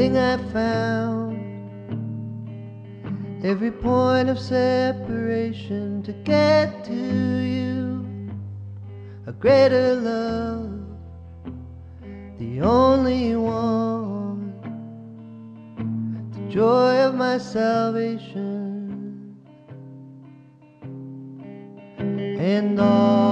thing I found. Every point of separation to get to you, a greater love, the only one, the joy of my salvation, and all.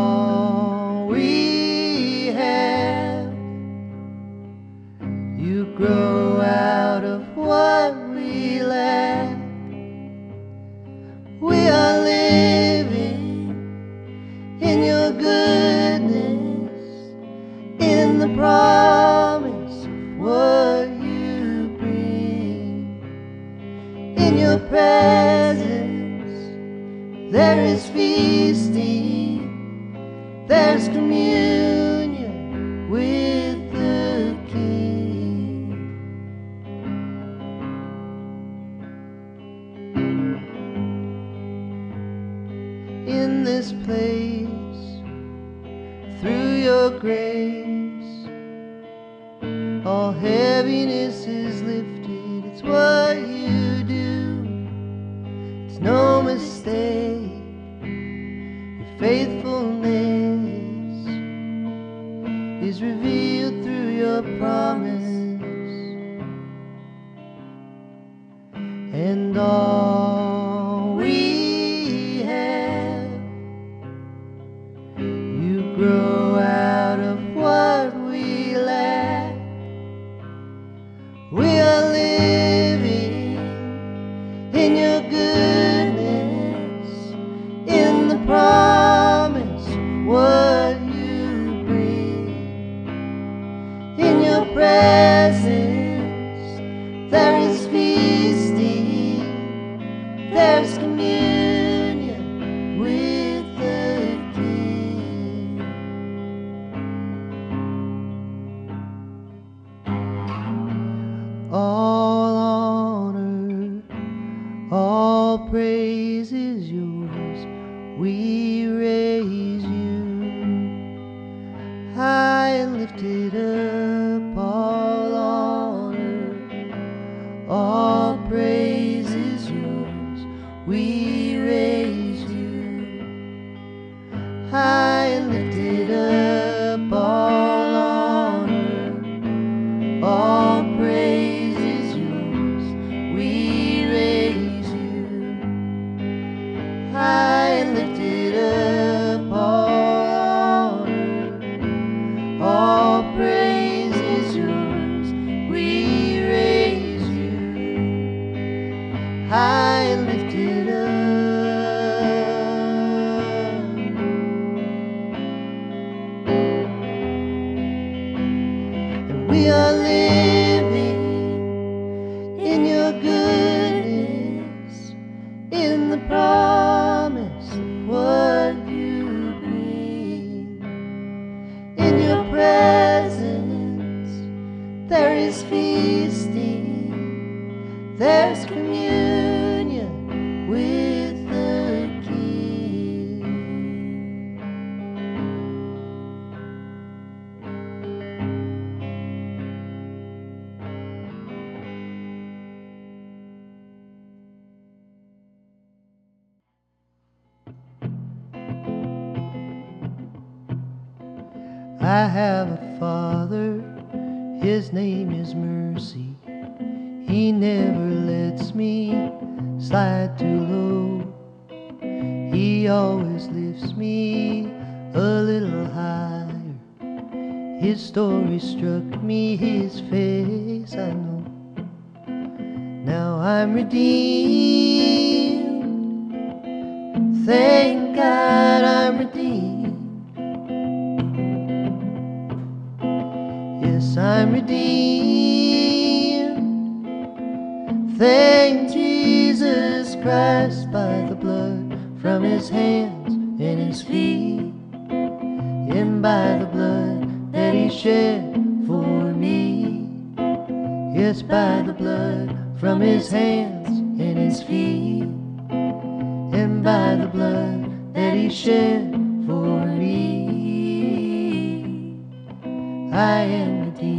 Thank Jesus Christ by the blood from his hands and his feet, and by the blood that he shed for me. Yes, by the blood from his hands and his feet, and by the blood that he shed for me. I am redeemed.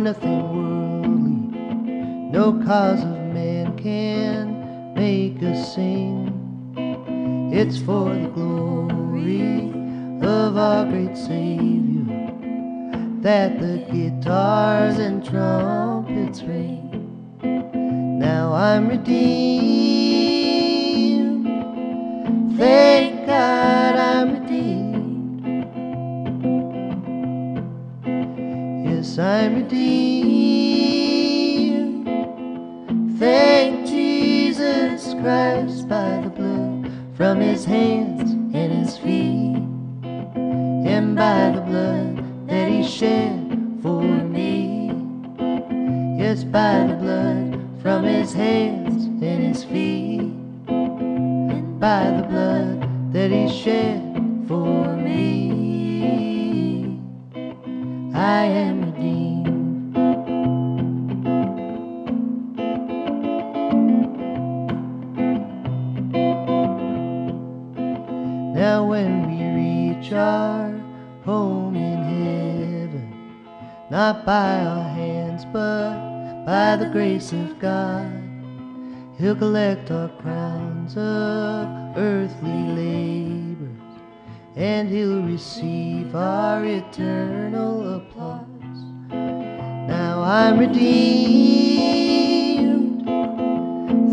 Nothing worldly, no cause of man can make us sing. It's for the glory of our great Savior that the guitars and trumpets ring. Now I'm redeemed. Redeemed. Thank Jesus Christ by the blood from his hands redeemed.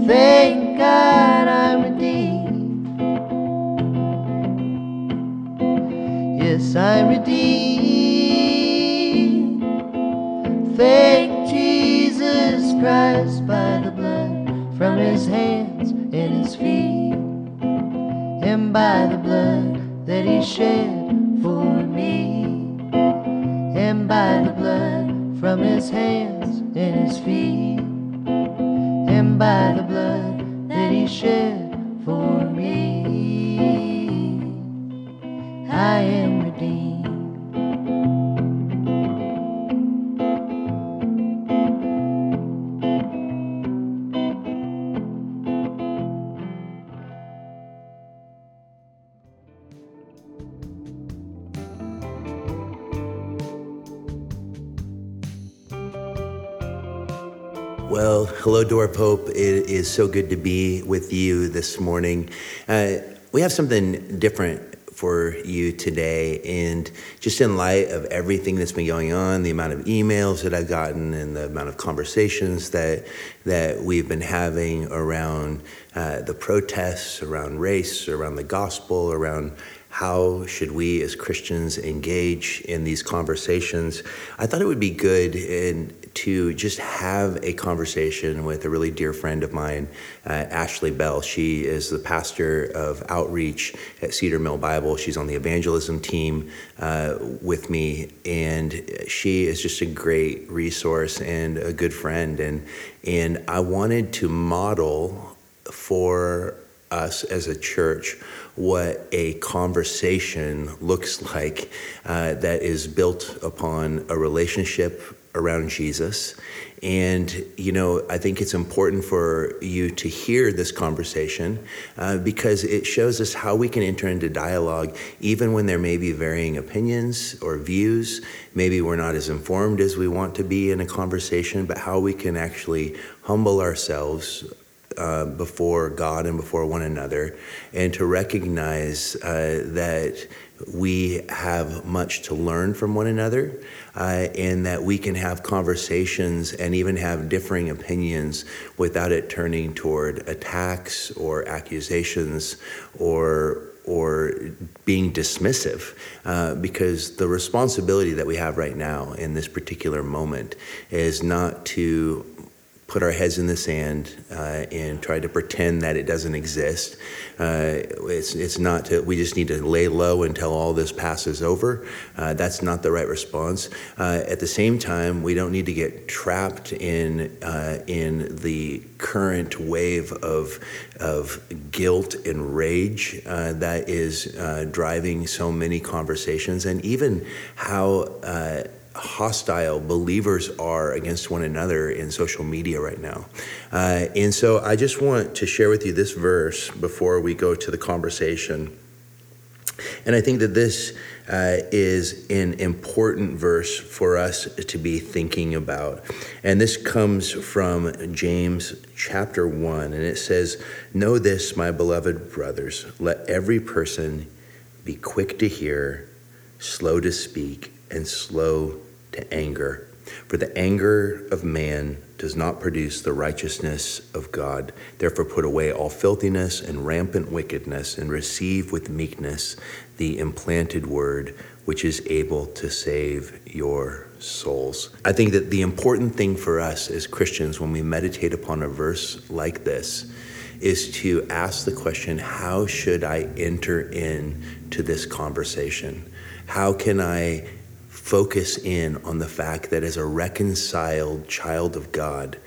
Thank God I'm redeemed. Yes, I'm redeemed. Thank Jesus Christ by the blood from his hands and his feet, and by the blood that he shed for me, and by the blood from his hands and his feet, and by the blood that he shed Pope. It is so good to be with you this morning. Uh, we have something different for you today, and just in light of everything that's been going on, the amount of emails that I've gotten, and the amount of conversations that that we've been having around uh, the protests, around race, around the gospel, around how should we as Christians engage in these conversations? I thought it would be good in, to just have a conversation with a really dear friend of mine, uh, Ashley Bell. She is the pastor of outreach at Cedar Mill Bible. She's on the evangelism team uh, with me, and she is just a great resource and a good friend. And and I wanted to model for us as a church what a conversation looks like uh, that is built upon a relationship around Jesus. And, you know, I think it's important for you to hear this conversation uh, because it shows us how we can enter into dialogue even when there may be varying opinions or views. Maybe we're not as informed as we want to be in a conversation, but how we can actually humble ourselves uh, before God and before one another, and to recognize uh, that we have much to learn from one another, uh, and that we can have conversations and even have differing opinions without it turning toward attacks or accusations or or being dismissive, uh, because the responsibility that we have right now in this particular moment is not to put our heads in the sand uh, and try to pretend that it doesn't exist. Uh, it's, it's not to, we just need to lay low until all this passes over. Uh, that's not the right response. Uh, at the same time, we don't need to get trapped in, uh, in the current wave of, of guilt and rage uh, that is driving so many conversations and even how hostile believers are against one another in social media right now. Uh, and so I just want to share with you this verse before we go to the conversation. And I think that this uh, is an important verse for us to be thinking about. And this comes from James chapter 1, and it says, Know this, my beloved brothers, let every person be quick to hear, slow to speak, and slow to anger. For the anger of man does not produce the righteousness of God. Therefore, put away all filthiness and rampant wickedness, and receive with meekness the implanted word, which is able to save your souls. I think that the important thing for us as Christians when we meditate upon a verse like this is to ask the question how should I enter in to this conversation? How can I focus in on the fact that as a reconciled child of God,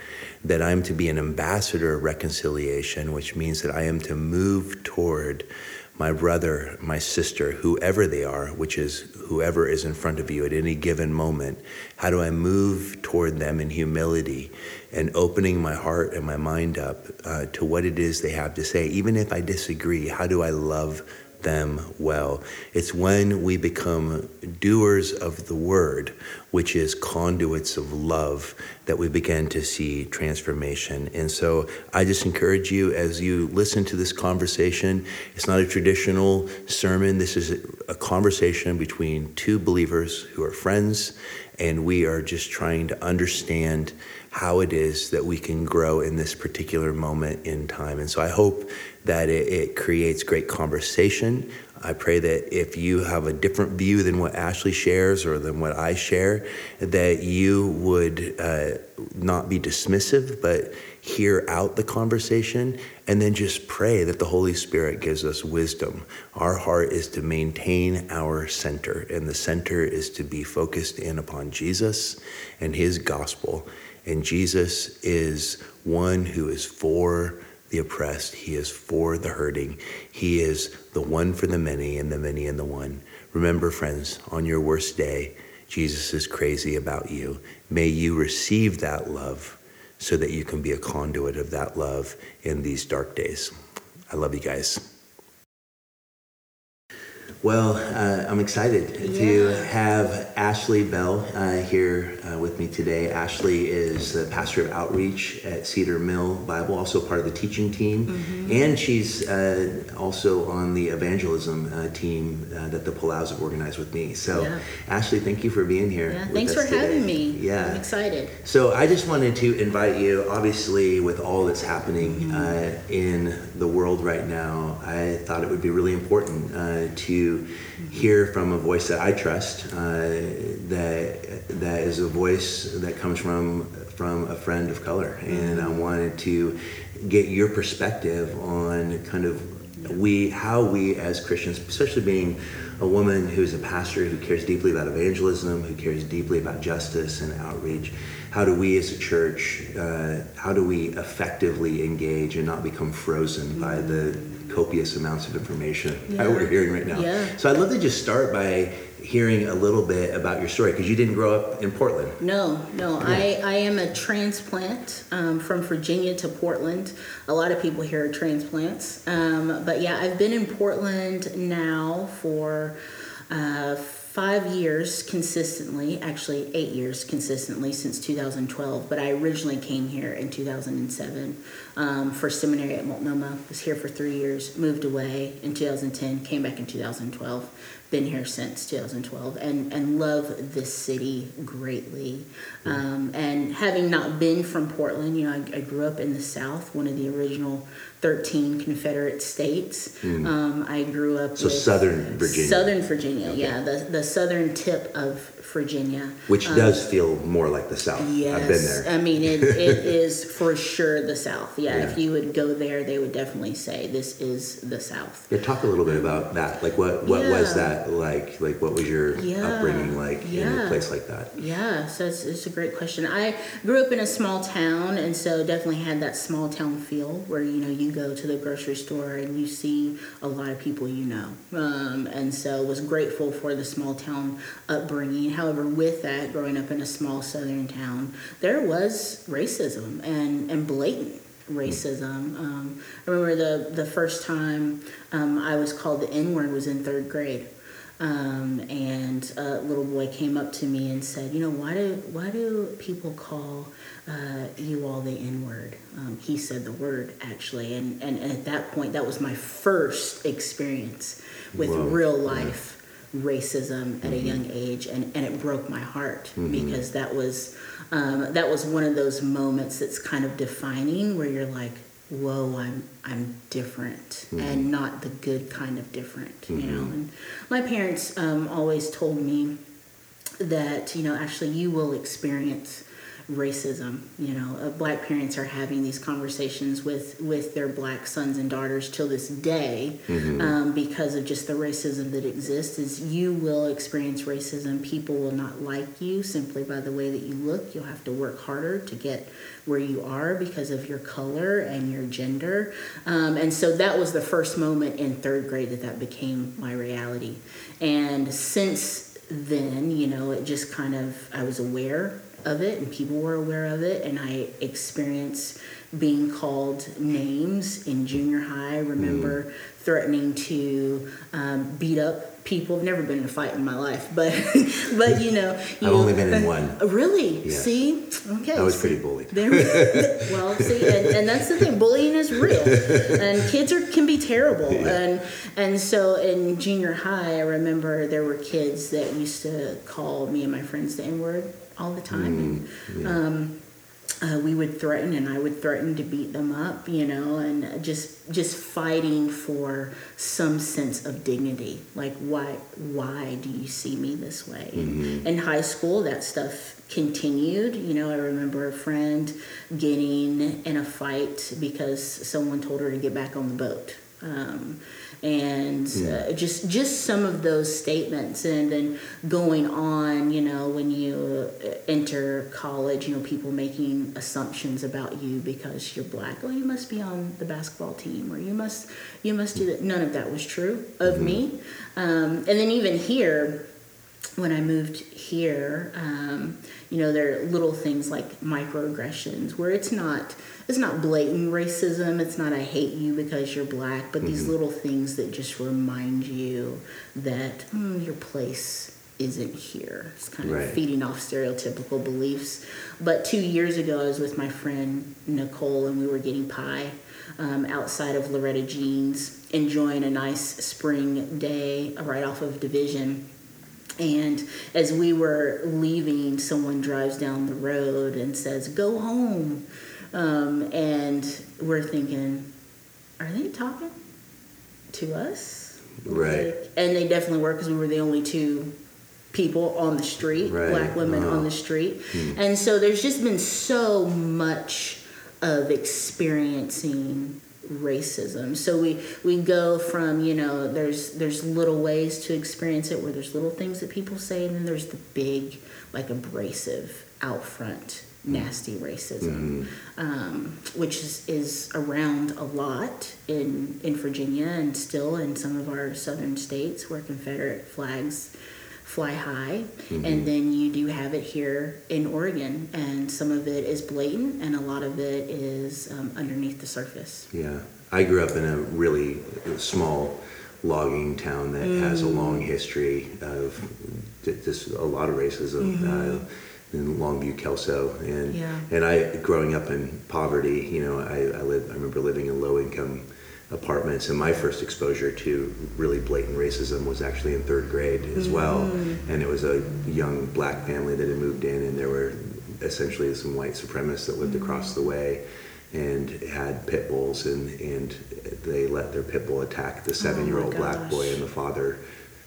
that I'm to be an ambassador of reconciliation, which means that I am to move toward my brother, my sister, whoever they are, which is whoever is in front of you at any given moment. How do I move toward them in humility and opening my heart and my mind up uh, to what it is they have to say? Even if I disagree, how do I love them well. It's when we become doers of the word, which is conduits of love, that we begin to see transformation. And so I just encourage you as you listen to this conversation, it's not a traditional sermon. This is a conversation between two believers who are friends, and we are just trying to understand how it is that we can grow in this particular moment in time. And so I hope that it, it, creates great conversation. I pray that if you have a different view than what Ashley shares or than what I share, that you would uh, not be dismissive, but hear out the conversation and then just pray that the Holy Spirit gives us wisdom. Our heart is to maintain our center, and the center is to be focused in upon Jesus and his gospel. And Jesus is one who is for the oppressed. He is for the hurting. He is the one for the many and the many and the one. Remember, friends, on your worst day, Jesus is crazy about you. May you receive that love so that you can be a conduit of that love in these dark days. I love you guys. Well, uh, I'm excited yeah. to have Ashley Bell uh, here uh, with me today. Ashley is the pastor of outreach at Cedar Mill Bible, also part of the teaching team, mm-hmm. and she's uh, also on the evangelism uh, team uh, that the Palaus have organized with me. So, yeah. Ashley, thank you for being here. Yeah, thanks for today. having me. Yeah, I'm excited. So, I just wanted to invite you, obviously, with all that's happening mm-hmm. in the world right now, I thought it would be really important to hear from a voice that I trust, uh, that that is a voice that comes from from a friend of color, and I wanted to get your perspective on kind of we how we as Christians, especially being a woman who's a pastor who cares deeply about evangelism, who cares deeply about justice and outreach. How do we as a church, uh, how do we effectively engage and not become frozen by the copious amounts of information yeah. that we're hearing right now. Yeah. So I'd love to just start by hearing a little bit about your story because you didn't grow up in Portland. No, no. Yeah. I, I am a transplant um, from Virginia to Portland. A lot of people here are transplants. Um, but yeah, I've been in Portland now for. Uh, five years consistently, actually eight years consistently since 2012. But I originally came here in 2007 um, for seminary at Multnomah. Was here for three years, moved away in 2010, came back in 2012 been here since 2012 and, and love this city greatly. Um, and having not been from Portland, you know, I, I, grew up in the South, one of the original 13 Confederate states. Mm. Um, I grew up so Southern Virginia. Southern Virginia, okay. yeah, the, the southern tip of Virginia. Which um, does feel more like the South. Yes. I've been there. I mean, it, it is for sure the South. Yeah, yeah, if you would go there, they would definitely say this is the South. Yeah, talk a little bit about that. Like, what, what yeah. was that like? Like, what was your yeah. upbringing like in a place like that? Yeah, so it's, it's a great question. I grew up in a small town, and so definitely had that small town feel where, you know, you go to the grocery store and you see a lot of people you know. Um, and so was grateful for the small town upbringing However, with that, growing up in a small southern town, there was racism and, and blatant racism. Um, I remember the the first time um, I was called the N word was in third grade. Um, and a little boy came up to me and said, "You know, why do why do people call uh, you all the N word?" Um, he said the word actually, and, and at that point, that was my first experience with Whoa. real life racism at a young age, and, and it broke my heart because that was um, that was one of those moments that's kind of defining where you're like, whoa, I'm I'm different, and not the good kind of different, you know. And my parents um, always told me that you know actually you will experience racism you know uh, black parents are having these conversations with with their black sons and daughters till this day um, because of just the racism that exists is you will experience racism. People will not like you simply by the way that you look. You'll have to work harder to get where you are because of your color and your gender. Um, and so that was the first moment in third grade that that became my reality. And since then you know it just kind of i was aware of it and people were aware of it and i experienced being called names in junior high i remember threatening to um, beat up people i've never been in a fight in my life but but you know you, I've only been in one. really Yeah. see okay I was pretty bullied. there well, see, and, and that's the thing. Bullying is real, and kids are can be terrible. Yeah. And and so in junior high, I remember there were kids that used to call me and my friends the N word all the time. and, um, uh, we would threaten, and I would threaten to beat them up, you know, and just just fighting for some sense of dignity. Like, why why do you see me this way? And in high school, that stuff continued. You know, I remember a friend getting in a fight because someone told her to get back on the boat. Um, and uh, just just some of those statements and then going on you know when you uh, enter college you know people making assumptions about you because you're black. Oh you must be on the basketball team or you must you must do that. None of that was true of me. Um, and then even here when I moved here, um, you know, there are little things like microaggressions where it's not it's not blatant racism. It's not I hate you because you're black, but these little things that just remind you that hmm, your place isn't here. It's kind of Right. feeding off stereotypical beliefs. But two years ago, I was with my friend Nicole, and we were getting pie um, outside of Lauretta Jean's, enjoying a nice spring day right off of Division. And as we were leaving, someone drives down the road and says, Go home. Um, and we're thinking, Are they talking to us? Right. Like- and they definitely were because we were the only two people on the street, Right. black women Oh. on the street. And so there's just been so much of experiencing racism. So we we go from, you know, there's there's little ways to experience it where there's little things that people say and then there's the big like abrasive out front nasty racism um, which is, is around a lot in in Virginia and still in some of our southern states where Confederate flags fly high. And then you do have it here in Oregon and some of it is blatant and a lot of it is um, underneath the surface. Yeah, I grew up in a really small logging town that has a long history of just a lot of racism. Uh, in Longview, Kelso, and Yeah. and I growing up in poverty, you know, I I, lived, I remember living in low income apartments, and my first exposure to really blatant racism was actually in third grade as mm-hmm. well, and it was a young black family that had moved in, and there were essentially some white supremacists that lived mm-hmm. across the way and had pit bulls and, and they let their pit bull attack the oh seven year old black boy and the father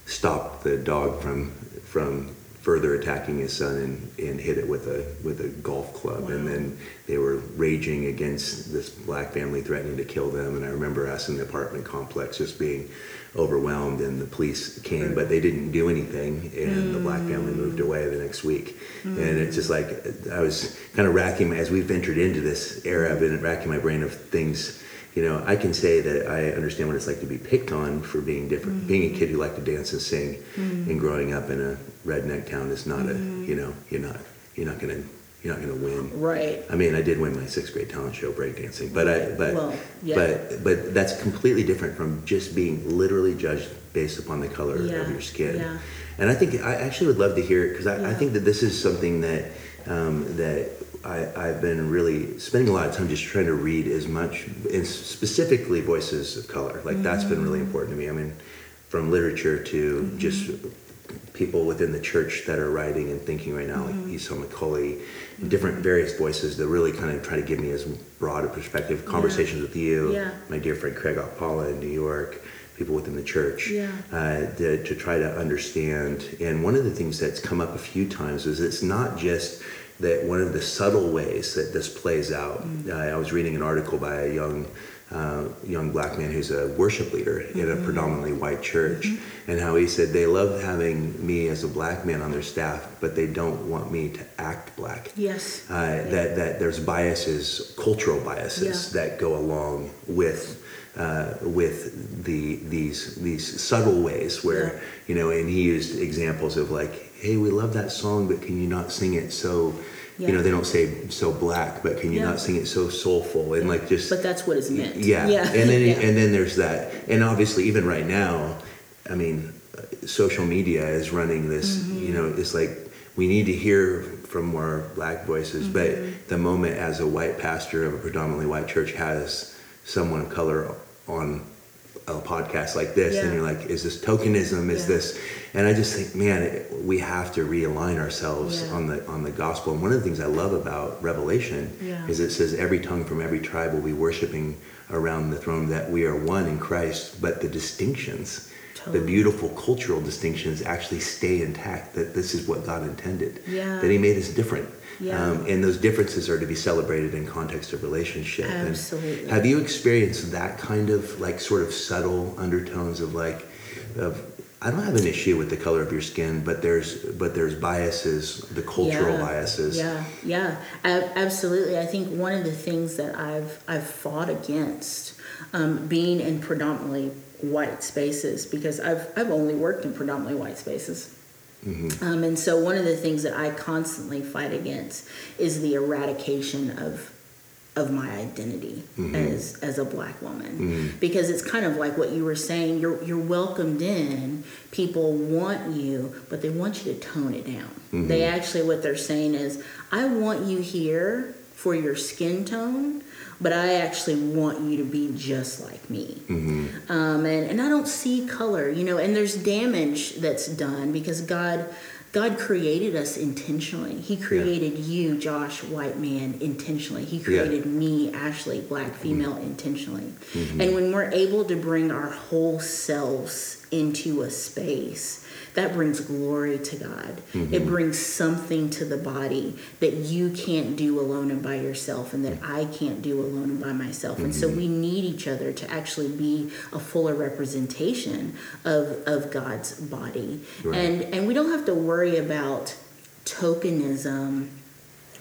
stopped the dog from from further attacking his son and, and hit it with a with a golf club. And then they were raging against this black family threatening to kill them. And I remember us in the apartment complex just being overwhelmed and the police came but they didn't do anything. And the black family moved away the next week. And it's just like I was kind of racking as we've entered into this era I've been racking my brain of things you know I can say that I understand what it's like to be picked on for being different mm-hmm. being a kid who liked to dance and sing mm-hmm. and growing up in a redneck town is not a mm-hmm. you know you're not you're not gonna you're not going to win. Right. I mean, I did win my sixth grade talent show breakdancing, but I but Well, yeah. but but that's completely different from just being literally judged based upon the color Yeah, of your skin. yeah. And I think I actually would love to hear it because I, I think that this is something that um, that I, I've been really spending a lot of time just trying to read as much, and specifically voices of color. Like that's been Mm-hmm. really important to me. I mean, from literature to just people within the church that are writing and thinking right now, Mm-hmm. like Esau McCauley, different various voices that really kind of try to give me as broad a perspective. Conversations with you, Yeah. my dear friend Craig Paula in New York, people within the church, Yeah. uh, to, to try to understand. And one of the things that's come up a few times is it's not just that one of the subtle ways that this plays out. Mm. Uh, I was reading an article by a young uh, young black man who's a worship leader in Mm-hmm. a predominantly white church, and how he said they love having me as a black man on their staff, but they don't want me to act black. Yes. Uh, that that there's biases, cultural biases Yeah. that go along with uh, with the these these subtle ways where Yeah. you know, and he used examples of like, hey, we love that song, but can you not sing it so? You know, they don't say so black, but can you Yeah. not sing it so soulful and like just But that's what is meant. yeah. Yeah. And then Yeah. and then there's that. And obviously even right now, I mean, social media is running this, Mm-hmm. you know, it's like we need to hear from more black voices, Mm-hmm. but the moment as a white pastor of a predominantly white church has someone of color on a podcast like this and you're like is this tokenism is Yeah. this and i just think man it, we have to realign ourselves Yeah. on the on the gospel and one of the things i love about revelation Yeah. is it says every tongue from every tribe will be worshiping around the throne that we are one in christ but the distinctions the beautiful cultural distinctions actually stay intact that this is what god intended Yeah. that he made us different Yeah. um, and those differences are to be celebrated in context of relationship And Absolutely. have you experienced that kind of like sort of subtle undertones of like of I don't have an issue with the color of your skin, but there's but there's biases, the cultural Yeah, biases. Yeah, yeah, A- absolutely. I think one of the things that I've I've fought against um, being in predominantly white spaces because I've I've only worked in predominantly white spaces. Mm-hmm. Um, and so one of the things that I constantly fight against is the eradication of of my identity Mm-hmm. as as a black woman because it's kind of like what you were saying you're you're welcomed in people want you but they want you to tone it down Mm-hmm. they actually what they're saying is I want you here for your skin tone but I actually want you to be just like me Mm-hmm. um, and, and I don't see color, you know, and there's damage that's done because God God created us intentionally. He created you, Josh, white man, intentionally. He created me, Ashley, black female, intentionally. And when we're able to bring our whole selves into a space, that brings glory to God. Mm-hmm. It brings something to the body that you can't do alone and by yourself, and that I can't do alone and by myself. And so mm-hmm. we need each other to actually be a fuller representation of, of God's body. Right. And and we don't have to worry about tokenism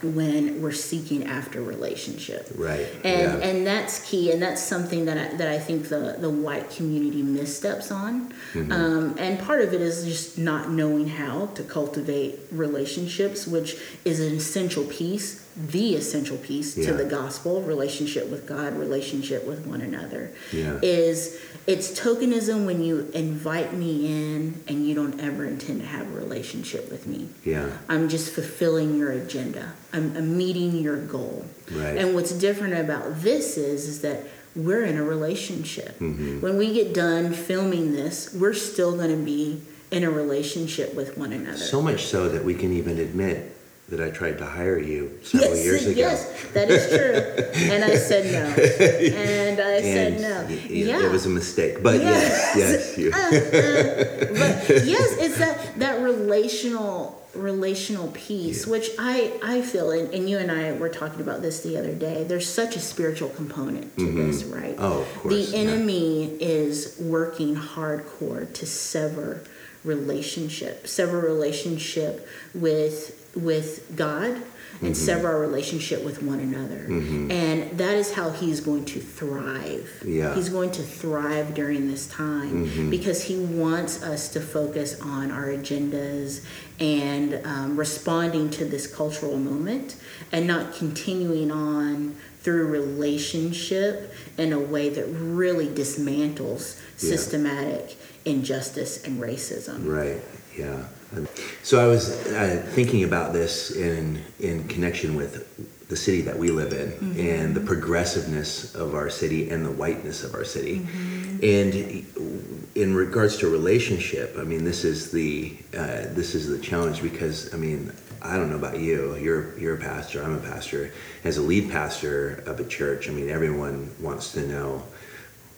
when we're seeking after relationship Right. and yeah. and that's key and that's something that I, that I think the the white community missteps on Mm-hmm. um, and part of it is just not knowing how to cultivate relationships which is an essential piece the essential piece Yeah. to the gospel relationship with God relationship with one another Yeah. is it's tokenism when you invite me in and you don't ever intend to have a relationship with me yeah. I'm just fulfilling your agenda. I'm, I'm meeting your goal. Right. And what's different about this is is that we're in a relationship. Mm-hmm. When we get done filming this, we're still going to be in a relationship with one another. So much so that we can even admit that I tried to hire you several yes, years ago. yes, that is true. and I said no. And I said no. y- y- yeah. it was a mistake. But yes, yes. you- uh, uh, but yes, it's that that relational relational piece, Yeah. which I I feel, and, and you and I were talking about this the other day. There's such a spiritual component to mm-hmm. this, right? Oh, of course, The yeah. enemy is working hardcore to sever relationship, sever relationship with with God. and mm-hmm. sever our relationship with one another. Mm-hmm. And that is how he's going to thrive. Yeah. He's going to thrive during this time mm-hmm. because he wants us to focus on our agendas and um, responding to this cultural moment and not continuing on through relationship in a way that really dismantles Yeah. systematic injustice and racism. Right. Yeah. So I was uh, thinking about this in in connection with the city that we live in and the progressiveness of our city and the whiteness of our city. And in regards to relationship, I mean, this is the uh, this is the challenge because I mean, I don't know about you. You're you're a pastor. I'm a pastor. As a lead pastor of a church, I mean, everyone wants to know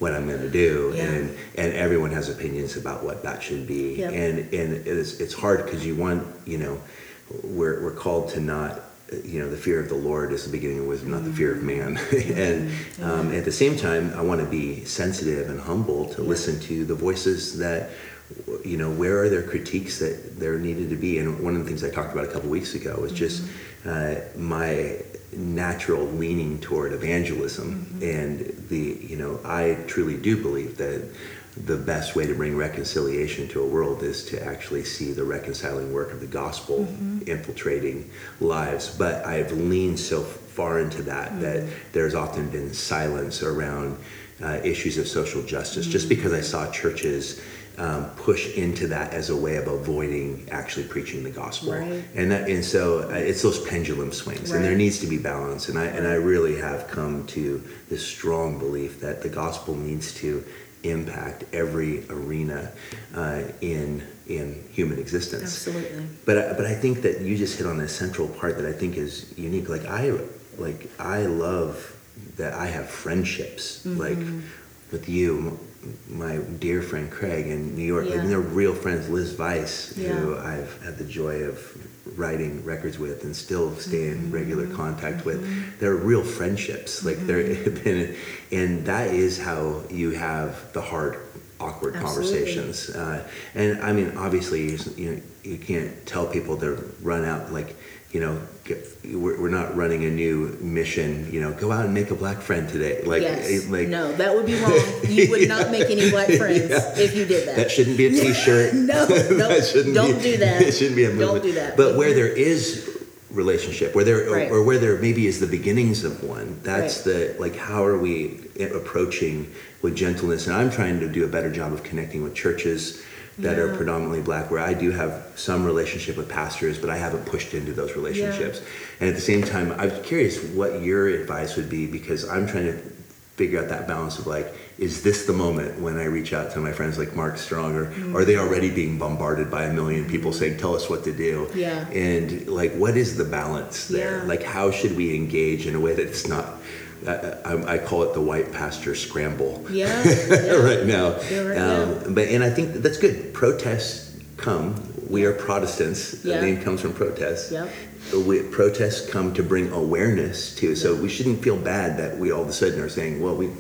what I'm going to do, Yeah. and and everyone has opinions about what that should be, Yep. and and it's it's hard because you want you know we're we're called to not you know the fear of the Lord is the beginning of wisdom, not the fear of man, and um, at the same time I want to be sensitive and humble to listen to the voices that you know where are there critiques that there needed to be, and one of the things I talked about a couple weeks ago was just uh, my natural leaning toward evangelism and the you know i truly do believe that the best way to bring reconciliation to a world is to actually see the reconciling work of the gospel mm-hmm. infiltrating lives. But i've leaned so far into that mm-hmm. that there's often been silence around uh, issues of social justice just mm-hmm. because i saw churches um, push into that as a way of avoiding actually preaching the gospel. Right. and that, and so uh, it's those pendulum swings and there needs to be balance. And I and I really have come to this strong belief that the gospel needs to impact every arena uh, in in human existence. Absolutely. but I, but I think that you just hit on a central part that I think is unique. Like I like I love that I have friendships like with you my dear friend Craig in New York Yeah. and they're real friends Liz Vice who I've had the joy of writing records with and still stay in mm-hmm. regular contact with. Mm-hmm. They're real friendships like they're mm-hmm. been and that is how you have the hard awkward Absolutely. conversations uh, and I mean obviously you know you can't tell people to run out like you know we're, we're not running a new mission you know go out and make a black friend today like yes. like no, that would be wrong. You would not make any black friends Yeah. if you did that. that shouldn't be a t-shirt no, no, that shouldn't don't be, do that. It shouldn't be a movement. Don't do that. But where there is relationship, where there Right. or, or where there maybe is the beginnings of one, that's Right. the like how are we approaching with gentleness? And I'm trying to do a better job of connecting with churches that are predominantly black, where I do have some relationship with pastors, but I haven't pushed into those relationships. And at the same time, I'm curious what your advice would be because I'm trying to figure out that balance of like, is this the moment when I reach out to my friends like Mark Strong, or Mm-hmm. are they already being bombarded by a million people saying, "Tell us what to do"? Yeah. And like, what is the balance there? Yeah. Like, how should we engage in a way that's not? I, I, I call it the white pastor scramble Yeah. yeah. right now. You're right, um, But and I think that's good. Protests come. We are Protestants. Yeah. The name comes from protest. Yep. We, protests come to bring awareness to. So we shouldn't feel bad that we all of a sudden are saying, "Well, we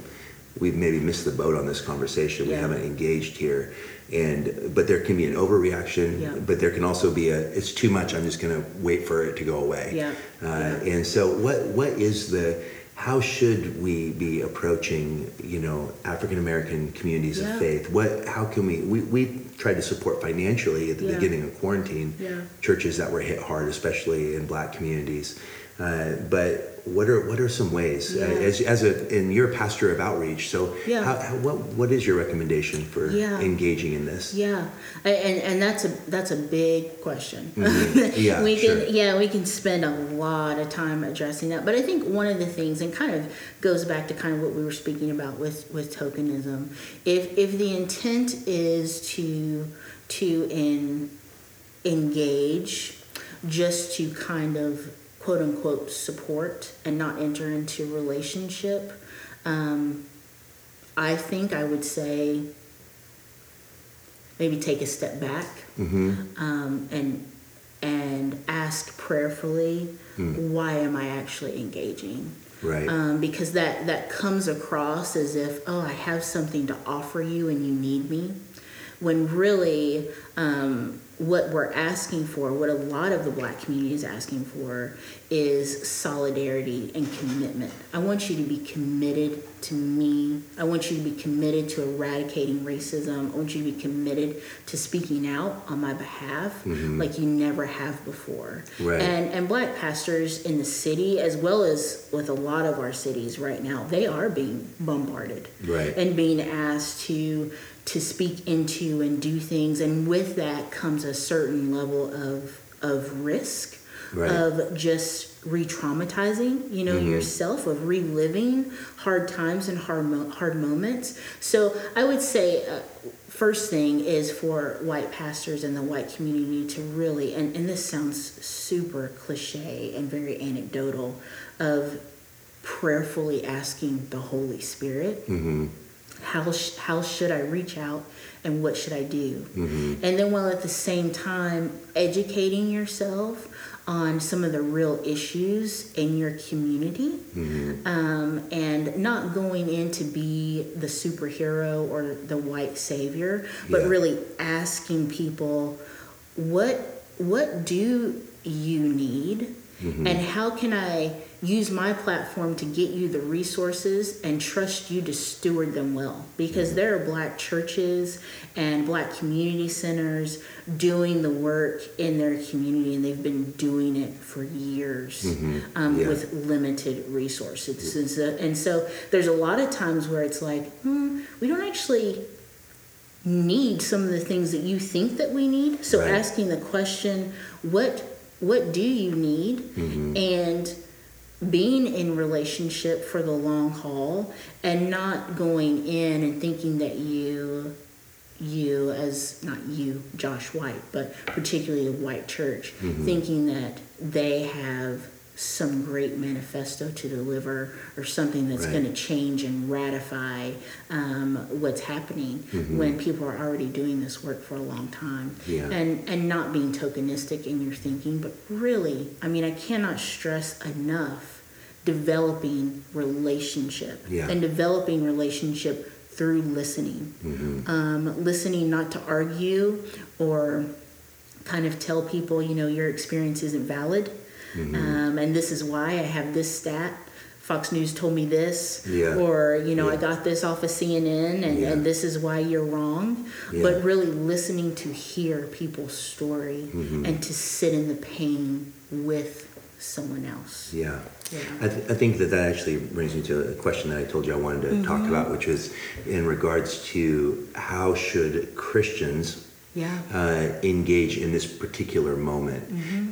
we've maybe missed the boat on this conversation. We haven't engaged here." And but there can be an overreaction. Yeah. But there can also be a it's too much. I'm just going to wait for it to go away. Yeah. Uh, Yeah. And so what what is the how should we be approaching you know African American communities Yeah. of faith? What how can we we we tried to support financially at the Yeah. beginning of quarantine Yeah. churches that were hit hard, especially in black communities. Uh, but what are what are some ways Yeah. uh, as as a in you're pastor of outreach? So Yeah. how, how, what what is your recommendation for Yeah. engaging in this? Yeah, I- and and that's a that's a big question. Mhm. Yeah, we sure. can yeah we can spend a lot of time addressing that. But I think one of the things, and kind of goes back to kind of what we were speaking about with with tokenism. If if the intent is to to in engage, just to kind of quote unquote support and not enter into relationship. Um, I think I would say maybe take a step back hmm um, and and ask prayerfully, why am I actually engaging? Right. Um, because that that comes across as if oh I have something to offer you and you need me, when really um, what we're asking for, what a lot of the black community is asking for, is solidarity and commitment. I want you to be committed to me. I want you to be committed to eradicating racism. I want you to be committed to speaking out on my behalf mm-hmm. like you never have before. Right. And and black pastors in the city, as well as with a lot of our cities right now, they are being bombarded Right. and being asked to to speak into and do things and with that comes a certain level of of risk Right. of just re-traumatizing you know yourself of reliving hard times and hard mo- hard moments so i would say uh, first thing is for white pastors and the white community to really and, and this sounds super cliche and very anecdotal of prayerfully asking the holy spirit Mm-hmm. How sh- how should I reach out and what should I do? Mm-hmm. And then while at the same time educating yourself on some of the real issues in your community Mm-hmm. um, and not going in to be the superhero or the white savior but Yeah. really asking people what what do you need Mm-hmm. and how can I use my platform to get you the resources and trust you to steward them well? Because there are black churches and black community centers doing the work in their community, and they've been doing it for years um, Yeah. with limited resources. And so, and so there's a lot of times where it's like, hmm, we don't actually need some of the things that you think that we need. So Right. asking the question, what what do you need? And being in relationship for the long haul and not going in and thinking that you you as not you Josh White but particularly the white church mm-hmm. thinking that they have some great manifesto to deliver or something that's Right. going to change and ratify um, what's happening when people are already doing this work for a long time Yeah. and and not being tokenistic in your thinking but really i mean i cannot stress enough developing relationship Yeah. and developing relationship through listening um, listening not to argue or kind of tell people you know your experience isn't valid um, and this is why i have this stat fox news told me this Yeah. or you know i got this off of cnn and, Yeah. and this is why you're wrong Yeah. but really listening to hear people's story Mm-hmm. and to sit in the pain with someone else Yeah. Yeah. I, th- I think that that actually brings me to a question that I told you I wanted to talk about, which was in regards to how should Christians yeah uh, engage in this particular moment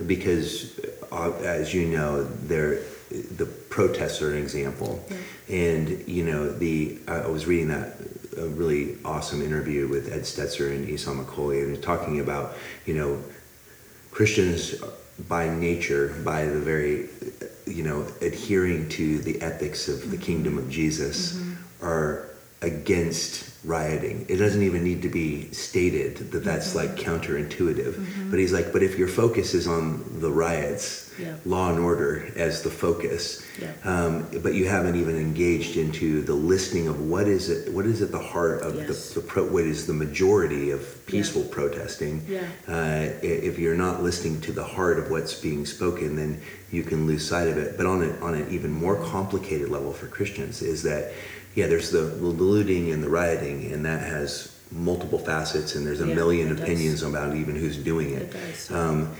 because uh, as you know there the protests are an example. And you know the I was reading that a really awesome interview with Ed Stetzer and Esau McCauley and talking about you know Christians by nature by the very you know adhering to the ethics of the mm-hmm. kingdom of Jesus mm-hmm. are against rioting. It doesn't even need to be stated that that's like counterintuitive. But he's like, but if your focus is on the riots, Yeah. law and order as the focus, Yeah. um, but you haven't even engaged into the listening of what is it, what is at the heart of Yes. the, the pro, what is the majority of peaceful protesting. Yeah. Uh, if you're not listening to the heart of what's being spoken, then you can lose sight of it. But on a, on an even more complicated level for Christians is that, yeah, there's the, the looting and the rioting, and that has multiple facets, and there's a Yeah, million it does. opinions about even who's doing it. It. Um,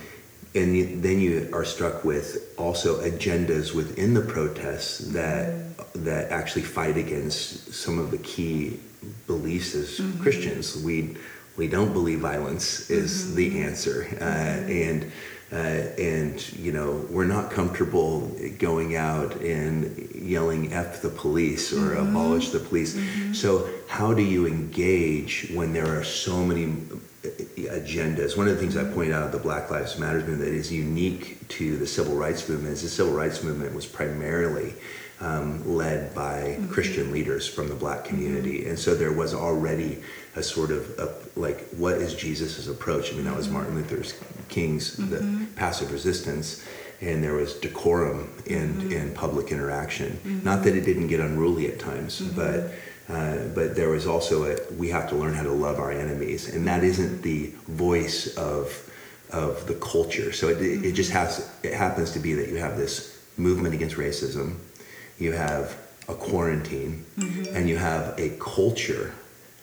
and you, then you are struck with also agendas within the protests that Mm-hmm. that actually fight against some of the key beliefs as Mm-hmm. Christians. We we don't believe violence is Mm-hmm. the answer, uh, and uh, and you know we're not comfortable going out and yelling "f the police" or Mm-hmm. "abolish the police." So how do you engage when there are so many agendas. One of the things I point out of the Black Lives Matter movement that is unique to the civil rights movement is the civil rights movement was primarily um, led by Christian leaders from the black community, and so there was already a sort of a, like, what is Jesus' approach? I mean, that was Martin Luther King's the mm-hmm. passive resistance. And there was decorum in, in mm-hmm. public interaction. Mm-hmm. Not that it didn't get unruly at times, but Uh, but there was also a we have to learn how to love our enemies, and that isn't the voice of of the culture. So it, it just has it happens to be that you have this movement against racism, you have a quarantine, and you have a culture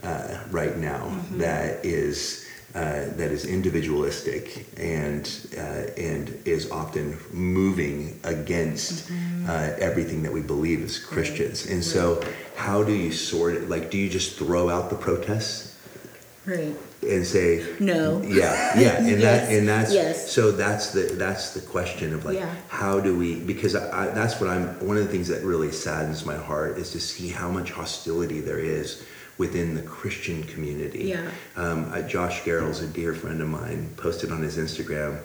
uh, right now that is. Uh, that is individualistic and uh, and is often moving against uh, everything that we believe as Christians. And so, how do you sort it? Like, do you just throw out the protests Right. and say No. yeah yeah and that and that's yes. so that's the that's the question of like Yeah. how do we because I, I that's what i'm one of the things that really saddens my heart is to see how much hostility there is within the christian community Yeah. um, I, Josh Garrels a dear friend of mine posted on his instagram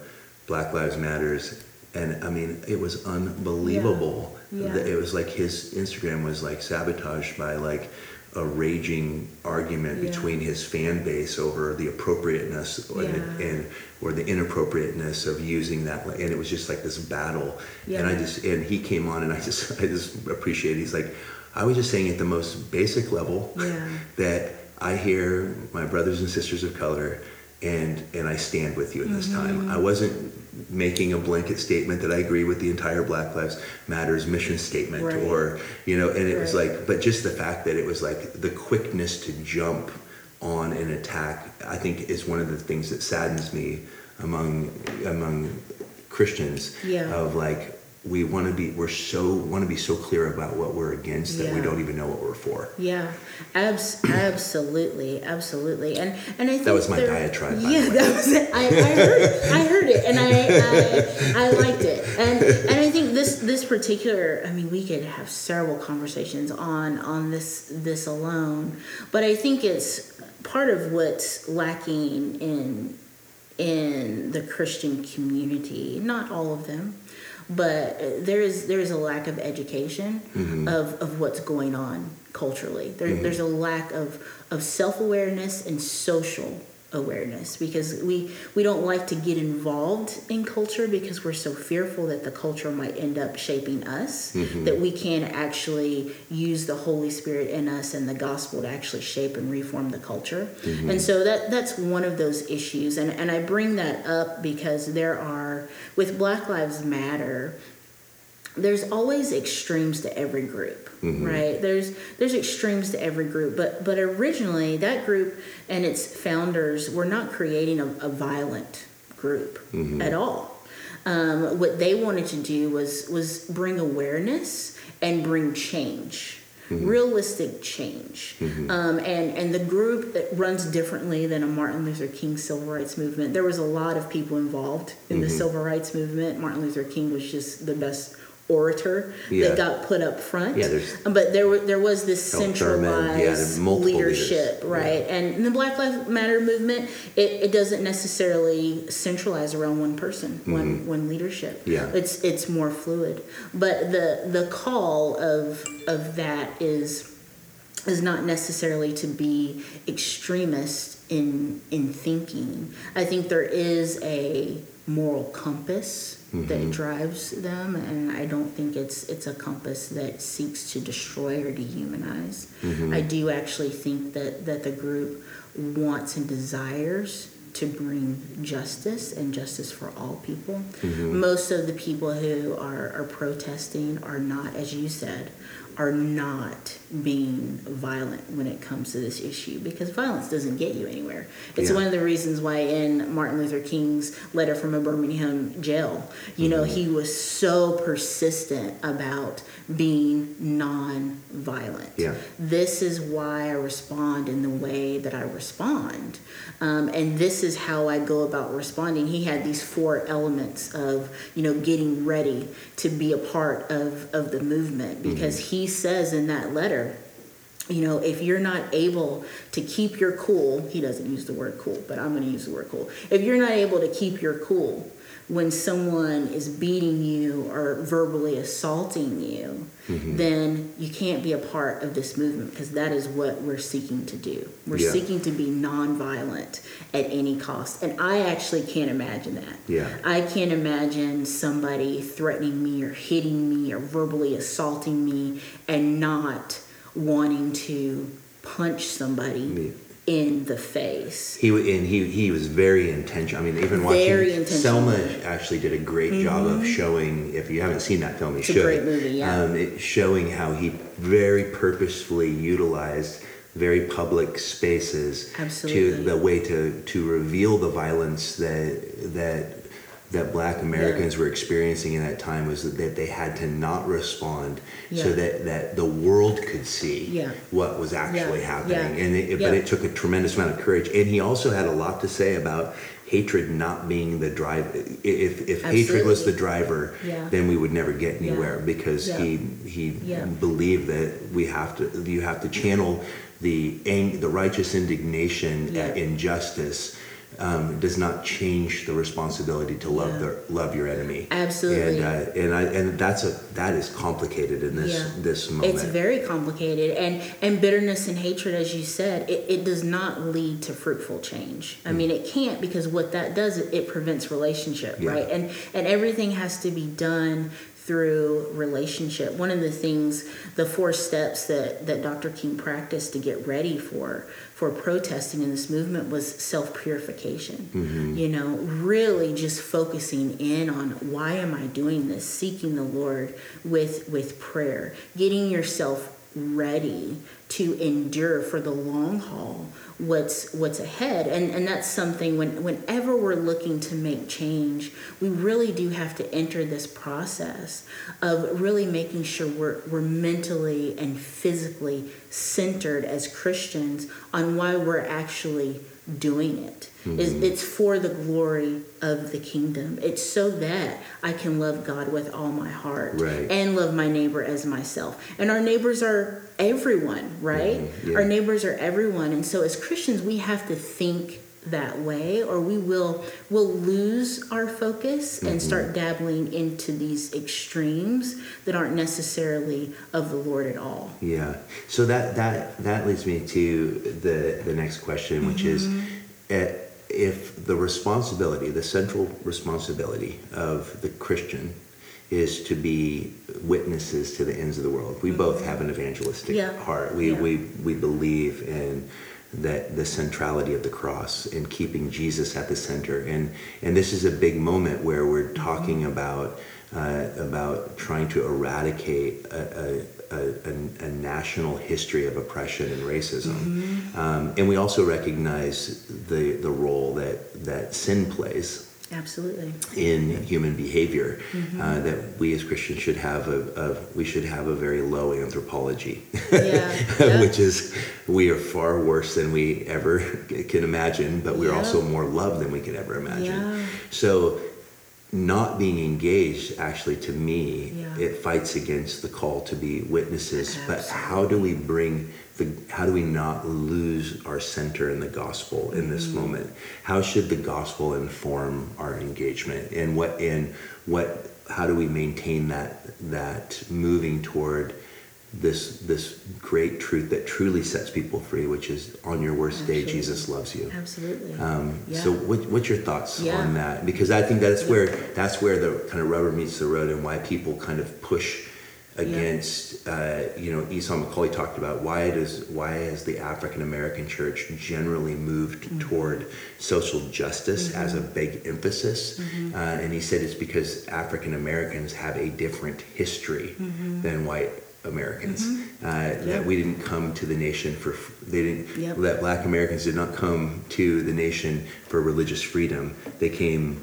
black lives matters and i mean it was unbelievable Yeah. that it was like his instagram was like sabotaged by like a raging argument Yeah. between his fan base over the appropriateness and, Yeah. and or the inappropriateness of using that and it was just like this battle yeah. and i just and he came on and i just i just appreciate he's like i was just saying at the most basic level Yeah. that i hear my brothers and sisters of color and and i stand with you in this Mm-hmm. time i wasn't making a blanket statement that i agree with the entire black lives matters mission statement Right. or you know and it was like but just the fact that it was like the quickness to jump on an attack i think is one of the things that saddens me among among christians Yeah. of like we want to be we're so want to be so clear about what we're against that we don't even know what we're for Yeah, abs- absolutely, absolutely, and and I think that was my there- diatribe, Yeah, that was it. I, I heard, I heard it, and I, I, I liked it, and and I think this this particular. I mean, we could have several conversations on on this this alone, but I think it's part of what's lacking in in the Christian community. Not all of them, but uh, there is there is a lack of education mm-hmm. of, of what's going on culturally. There, mm-hmm. There's a lack of, of self awareness and social awareness because we we don't like to get involved in culture because we're so fearful that the culture might end up shaping us mm-hmm. that we can't actually use the Holy Spirit in us and the gospel to actually shape and reform the culture. Mm-hmm. And so that that's one of those issues. And and I bring that up because there are with Black Lives Matter there's always extremes to every group mm-hmm. right? There's there's extremes to every group but but originally that group and its founders were not creating a, a violent group mm-hmm. at all. Um, what they wanted to do was was bring awareness and bring change mm-hmm. realistic change. Um, and and the group that runs differently than a martin luther king civil rights movement. There was a lot of people involved in the civil rights movement. Martin luther king was just the best orator Yeah. that got put up front Yeah, there's- but there were there was this Thurman, yeah, centralized leadership leaders. right and in the black lives matter movement it, it doesn't necessarily centralize around one person one one leadership Mm-hmm. Yeah. it's it's more fluid but the the call of of that is is not necessarily to be extremist in in thinking i think there is a moral compass that mm-hmm. drives them and i don't think it's it's a compass that seeks to destroy or dehumanize. Mm-hmm. I do actually think that that the group wants and desires to bring justice and justice for all people. Mm-hmm. Most of the people who are, are protesting are not, as you said, are not being violent when it comes to this issue because violence doesn't get you anywhere. It's Yeah. one of the reasons why in Martin Luther King's letter from a Birmingham jail, you know, he was so persistent about being non-violent. Yeah. This is why I respond in the way that I respond. Um, and this is how I go about responding. He had these four elements of, you know, getting ready to be a part of, of the movement because says in that letter, you know, if you're not able to keep your cool, he doesn't use the word cool, but I'm going to use the word cool. If you're not able to keep your cool when someone is beating you or verbally assaulting you, mm-hmm. then you can't be a part of this movement because that is what we're seeking to do. We're Yeah. seeking to be nonviolent at any cost. And I actually can't imagine that. Yeah. I can't imagine somebody threatening me or hitting me or verbally assaulting me and not wanting to punch somebody in the face. He and he he was very intentional. I mean, even watching. Selma actually did a great job of showing. If you haven't seen that film, you It's a great movie, yeah. Um, it, showing how he very purposefully utilized very public spaces to the way to to reveal the violence that that that black Americans were experiencing in that time was that they had to not respond so that, that the world could see Yeah. what was actually Yeah. happening. Yeah. And it, but it took a tremendous amount of courage. And he also had a lot to say about hatred not being the drive. If, if hatred was the driver, Yeah. then we would never get Yeah. anywhere because Yeah. he he Yeah. believed that we have to you have to channel the ang- the righteous indignation Yeah. at injustice. Um, does not change the responsibility to love Yeah. the love your enemy. Absolutely. and uh, and I and that's a that is complicated in this Yeah. this moment. It's very complicated, and and bitterness and hatred, as you said, it, it does not lead to fruitful change. I mean, it can't because what that does it, it prevents relationship, Yeah. right? And and everything has to be done through relationship. One of the things, the four steps that that Dr. King practiced to get ready for for protesting in this movement was self purification. Mm-hmm. You know, really just focusing in on why am I doing this? Seeking the Lord with with prayer, getting yourself ready to endure for the long haul what's what's ahead. And and that's something when whenever we're looking to make change we really do have to enter this process of really making sure we're we're mentally and physically centered as Christians on why we're actually doing it It's- it's for the glory of the kingdom it's so that I can love God with all my heart Right. and love my neighbor as myself. And our neighbors are everyone, right? Mhm, yeah. Our neighbors are everyone. And so as Christians, we have to think that way or we will will lose our focus and Mm-hmm. start dabbling into these extremes that aren't necessarily of the Lord at all. Yeah. So that that that leads me to the the next question, which is, uh, if the responsibility, the central responsibility of the Christian, is to be witnesses to the ends of the world. We both have an evangelistic Yeah. heart. We Yeah. we we believe in that the centrality of the cross and keeping Jesus at the center. And and this is a big moment where we're talking about uh, about trying to eradicate a, a, a, a, a national history of oppression and racism. Um, and we also recognize the the role that that sin plays Absolutely. in human behavior uh, that we as Christians should have a, a we should have a very low anthropology, Yeah. yeah. which is we are far worse than we ever can imagine, but we're Yeah. also more loved than we could ever imagine. So not being engaged actually to me Yeah. it fights against the call to be witnesses but how do we bring the how do we not lose our center in the gospel in this Mm-hmm. moment how should the gospel inform our engagement and what and what how do we maintain that that moving toward this this great truth that truly sets people free which is on your worst day jesus loves you Absolutely. um, Yeah. So, what, what's your thoughts Yeah. on that? Because I think that's where that's where the kind of rubber meets the road, and why people kind of push against. Uh, you know, Esau McCauley talked about why does why has the African American church generally moved Mm-hmm. toward social justice as a big emphasis, Mm-hmm. uh, and he said it's because African Americans have a different history Mm-hmm. than white Americans. Uh, That we didn't come to the nation for they didn't Yep. that black Americans did not come to the nation for religious freedom. They came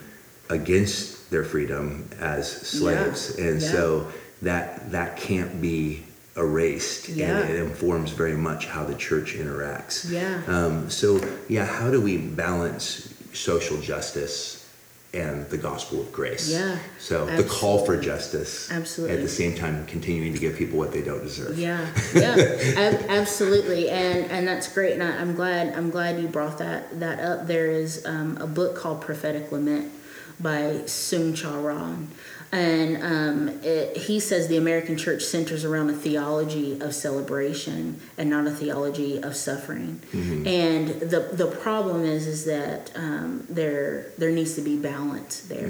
against their freedom as slaves. And Yeah. so that that can't be erased. Yeah. And it informs very much how the church interacts. Yeah. Um, so yeah, how do we balance social justice and the gospel of grace? Yeah, So the call for justice Absolutely. at the same time continuing to give people what they don't deserve. Yeah, yeah, ab- absolutely, and and that's great, and I, I'm glad I'm glad you brought that that up. There is um, a book called Prophetic Lament by Soong-Chan Rah, and um, it, he says the American church centers around a theology of celebration and not a theology of suffering. And the the problem is is that um, there there needs to be balance there,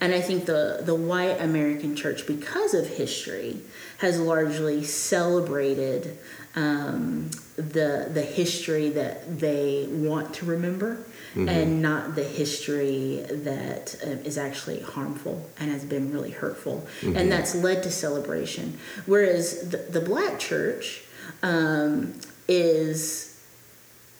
and I think the the white American church, because of history, has largely celebrated um, the the history that they want to remember and not the history that uh, is actually harmful and has been really hurtful. And that's led to celebration. Whereas the, the black church um, is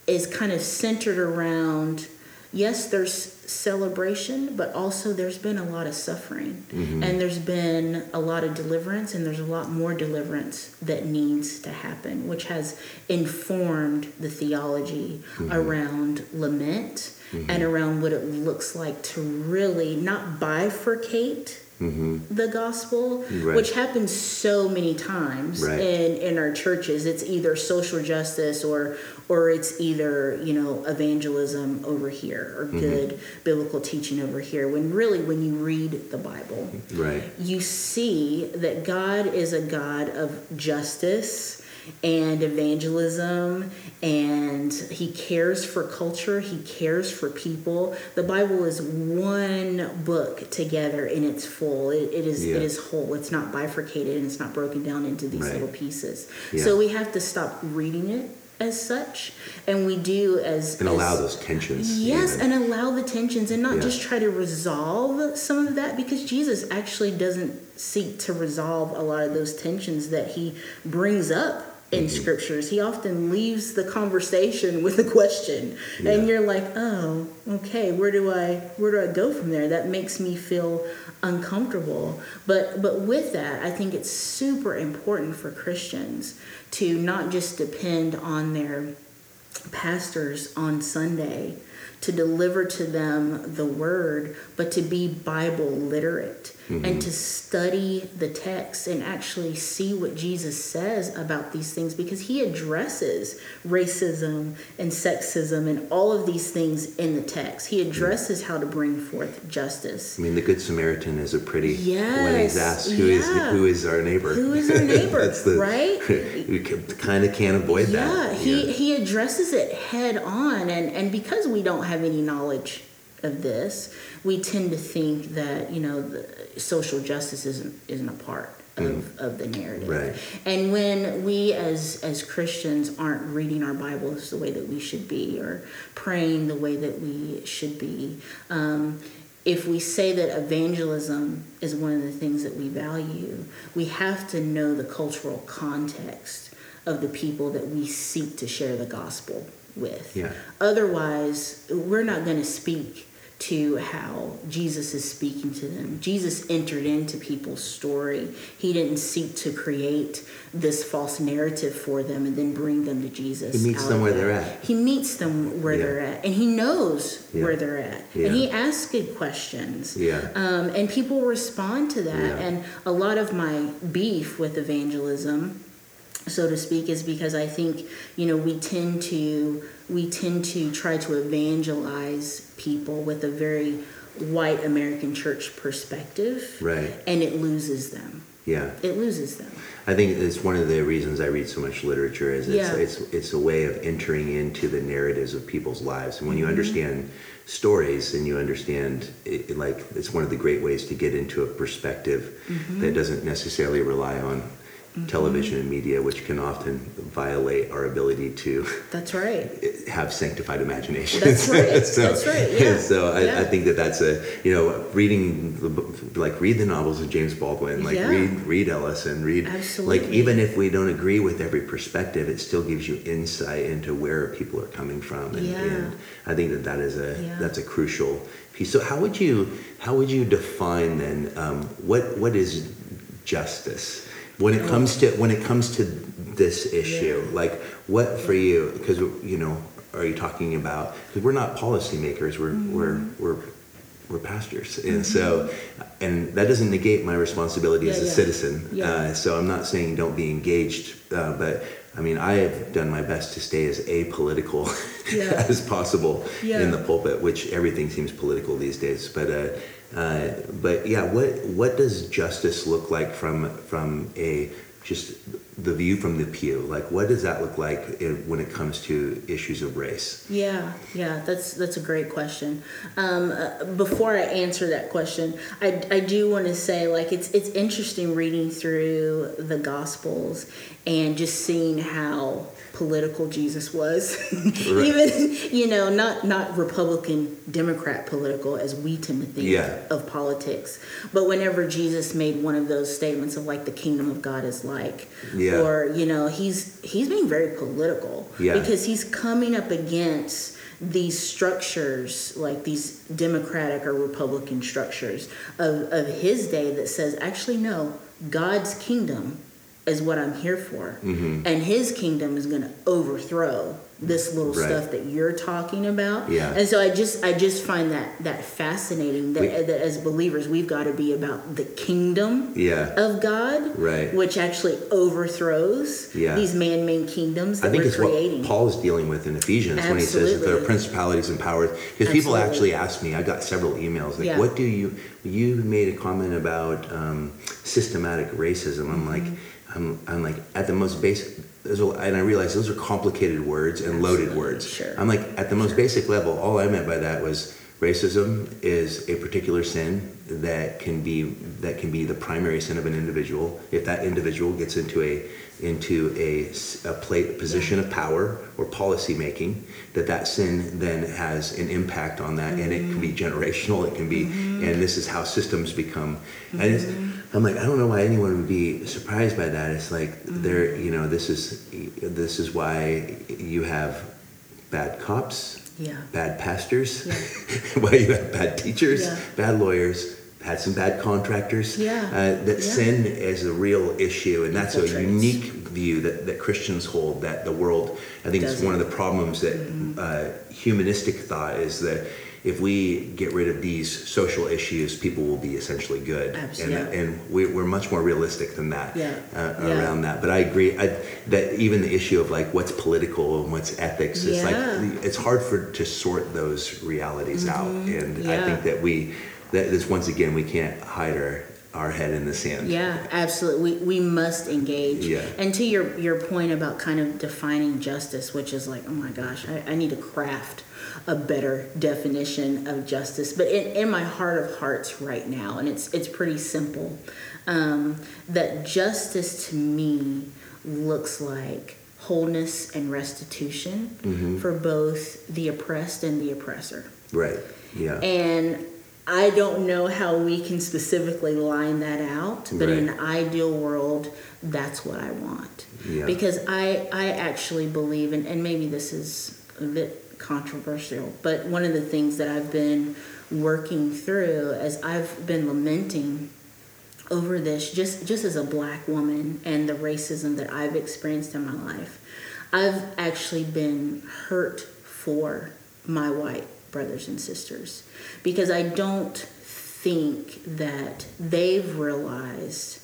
is kind of centered around yes there's celebration but also there's been a lot of suffering. Mm-hmm. And there's been a lot of deliverance and there's a lot more deliverance that needs to happen which has informed the theology mm-hmm. around lament mm-hmm. and around what it looks like to really not bifurcate the gospel, Right. which happens so many times Right. in in our churches. It's either social justice or or it's either you know evangelism over here or mm-hmm. good biblical teaching over here. When really, when you read the Bible, Right. you see that God is a God of justice and evangelism and he cares for culture he cares for people the bible is one book together in its full it, it is Yeah. it is whole it's not bifurcated and it's not broken down into these Right. little pieces Yeah. so we have to stop reading it as such and we do as And allow those tensions. Yes, and allow the tensions and not Yeah. just try to resolve some of that because Jesus actually doesn't seek to resolve a lot of those tensions that he brings up in Mm-hmm. scriptures. He often leaves the conversation with a question Yeah. and you're like, "Oh, okay, where do I where do I go from there?" That makes me feel uncomfortable. But but with that, I think it's super important for Christians to not just depend on their pastors on Sunday to deliver to them the word, but to be Bible literate and mm-hmm. to study the text and actually see what Jesus says about these things because he addresses racism and sexism and all of these things in the text. He mm-hmm. addresses how to bring forth justice. I mean, the Good Samaritan is a pretty when he's asked who is yeah. who is our neighbor. Who is our neighbor, That's the right? We kind of can't avoid Yeah, that. he, he addresses it head on, and, and because we don't have any knowledge of this, we tend to think that you know the social justice isn't isn't a part of, of the narrative. Right. And when we as as Christians aren't reading our Bibles the way that we should be, or praying the way that we should be, um, if we say that evangelism is one of the things that we value, we have to know the cultural context of the people that we seek to share the gospel with. Yeah. Otherwise, we're not going to speak to how Jesus is speaking to them. Jesus entered into people's story. He didn't seek to create this false narrative for them and then bring them to Jesus. He meets them where they're at. He meets them where Yeah. they're at, and he knows Yeah. where they're at, Yeah. and he asks good questions. Yeah. Um, and people respond to that. And a lot of my beef with evangelism, so to speak, is because I think you know we tend to we tend to try to evangelize people with a very white American church perspective, Right. And it loses them. Yeah. It loses them. I think it's one of the reasons I read so much literature is it's, Yeah. it's it's a way of entering into the narratives of people's lives, and when Mm-hmm. you understand stories and you understand it, it, like it's one of the great ways to get into a perspective Mm-hmm. that doesn't necessarily rely on television and media, which can often violate our ability to That's right. have sanctified imagination. That's right. That's right, yeah. So I, Yeah. I think that that's a you know reading the like read the novels of James Baldwin, like Yeah. read read Ellison, read Absolutely. like even if we don't agree with every perspective, it still gives you insight into where people are coming from, and, Yeah. and I think that that is a that's a crucial piece. So how would you how would you define then um, what what is justice when it comes to when it comes to this issue? Yeah. Like what for you? Because you know, are you talking about? Because we're not policymakers. We're Mm-hmm. we're we're we're pastors, and so and that doesn't negate my responsibility as a yeah. citizen. Yeah. Uh, so I'm not saying don't be engaged, uh, but I mean I have done my best to stay as apolitical Yeah. as possible Yeah. in the pulpit, which everything seems political these days. But uh, uh, but yeah, what what does justice look like from from a just the view from the pew. Like, what does that look like when it comes to issues of race? Yeah, yeah, that's that's a great question. Um, uh, before I answer that question, I, I do want to say like it's it's interesting reading through the Gospels and just seeing how political Jesus was. Right. Even you know, not not Republican Democrat political as we tend to think Yeah. of politics, but whenever Jesus made one of those statements of like the kingdom of God is like, Yeah. or you know, he's he's being very political Yeah. because he's coming up against these structures like these democratic or republican structures of, of his day that says actually no god's kingdom is what i'm here for Mm-hmm. and his kingdom is going to overthrow this little Right. stuff that you're talking about Yeah. and so i just i just find that that fascinating that, We- that as believers we've got to be about the kingdom Yeah. of god Right. which actually overthrows Yeah. these man-made kingdoms that I think we're it's creating what Paul is dealing with in Ephesians when he says that there are principalities and powers. Because people actually ask me, I got several emails like, Yeah. "What do you?" You made a comment about um, systematic racism. I'm like, Mm-hmm. I'm, I'm like at the most basic. And I realized those are complicated words and loaded Absolutely, words. sure. I'm like, at the most basic level, all I meant by that was racism is a particular sin that can be that can be the primary sin of an individual. If that individual gets into a into a, a pla- position of power or policy making that that sin then has an impact on that and it can be mm-hmm. generational it can be mm-hmm. and this is how systems become. And it's, i'm like i don't know why anyone would be surprised by that it's like there you know this is this is why you have bad cops yeah bad pastors, why you have bad teachers, Yeah. bad lawyers, had some bad contractors. Yeah. Uh, that Yeah. sin is a real issue, and that's a unique view that, that Christians hold. That the world, I think, it's Doesn't. one of the problems that Mm-hmm. uh, humanistic thought is that. If we get rid of these social issues, people will be essentially good, Abs- and, and we, we're much more realistic than that Yeah. uh, Yeah. around that. But I agree I, that even the issue of like what's political and what's ethics is Yeah. like it's hard for to sort those realities out and i Mm-hmm. Think that we that is once again we can't hide our our head in the sand Yeah, absolutely. We, we must engage. Yeah. And to your, your point about kind of defining justice, which is like, oh my gosh, I, I need to craft a better definition of justice. But in, in my heart of hearts right now, and it's it's pretty simple, um, that justice to me looks like wholeness and restitution Mm-hmm. for both the oppressed and the oppressor. right yeah And I don't know how we can specifically line that out, but in an ideal world, that's what I want. Yeah. Because I, I actually believe, and, and maybe this is a bit controversial, but one of the things that I've been working through as I've been lamenting over this just just as a black woman and the racism that I've experienced in my life. I've actually been hurt for my white brothers and sisters because I don't think that they've realized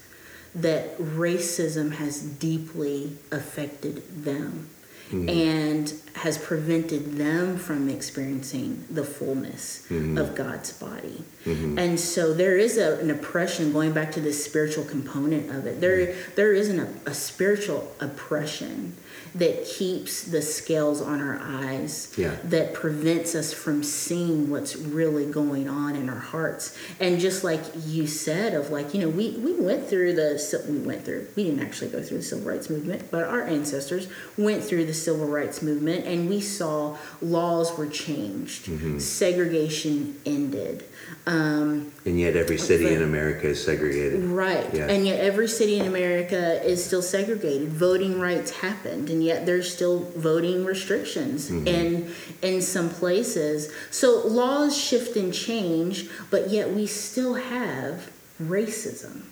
that racism has deeply affected them mm-hmm. and has prevented them from experiencing the fullness mm-hmm. of God's body. Mm-hmm. And so there is a, an oppression going back to the spiritual component of it. There there is an, a spiritual oppression that keeps the scales on our eyes Yeah. that prevents us from seeing what's really going on in our hearts. And just like you said, of like, you know, we, we went through the, we went through, we didn't actually go through the civil rights movement, but our ancestors went through the civil rights movement and we saw laws were changed, mm-hmm. segregation ended. Um, and yet every city in america is segregated Right. Yeah. And yet every city in America is still segregated. Voting rights happened and yet there's still voting restrictions in in some places. So laws shift and change, but yet we still have racism.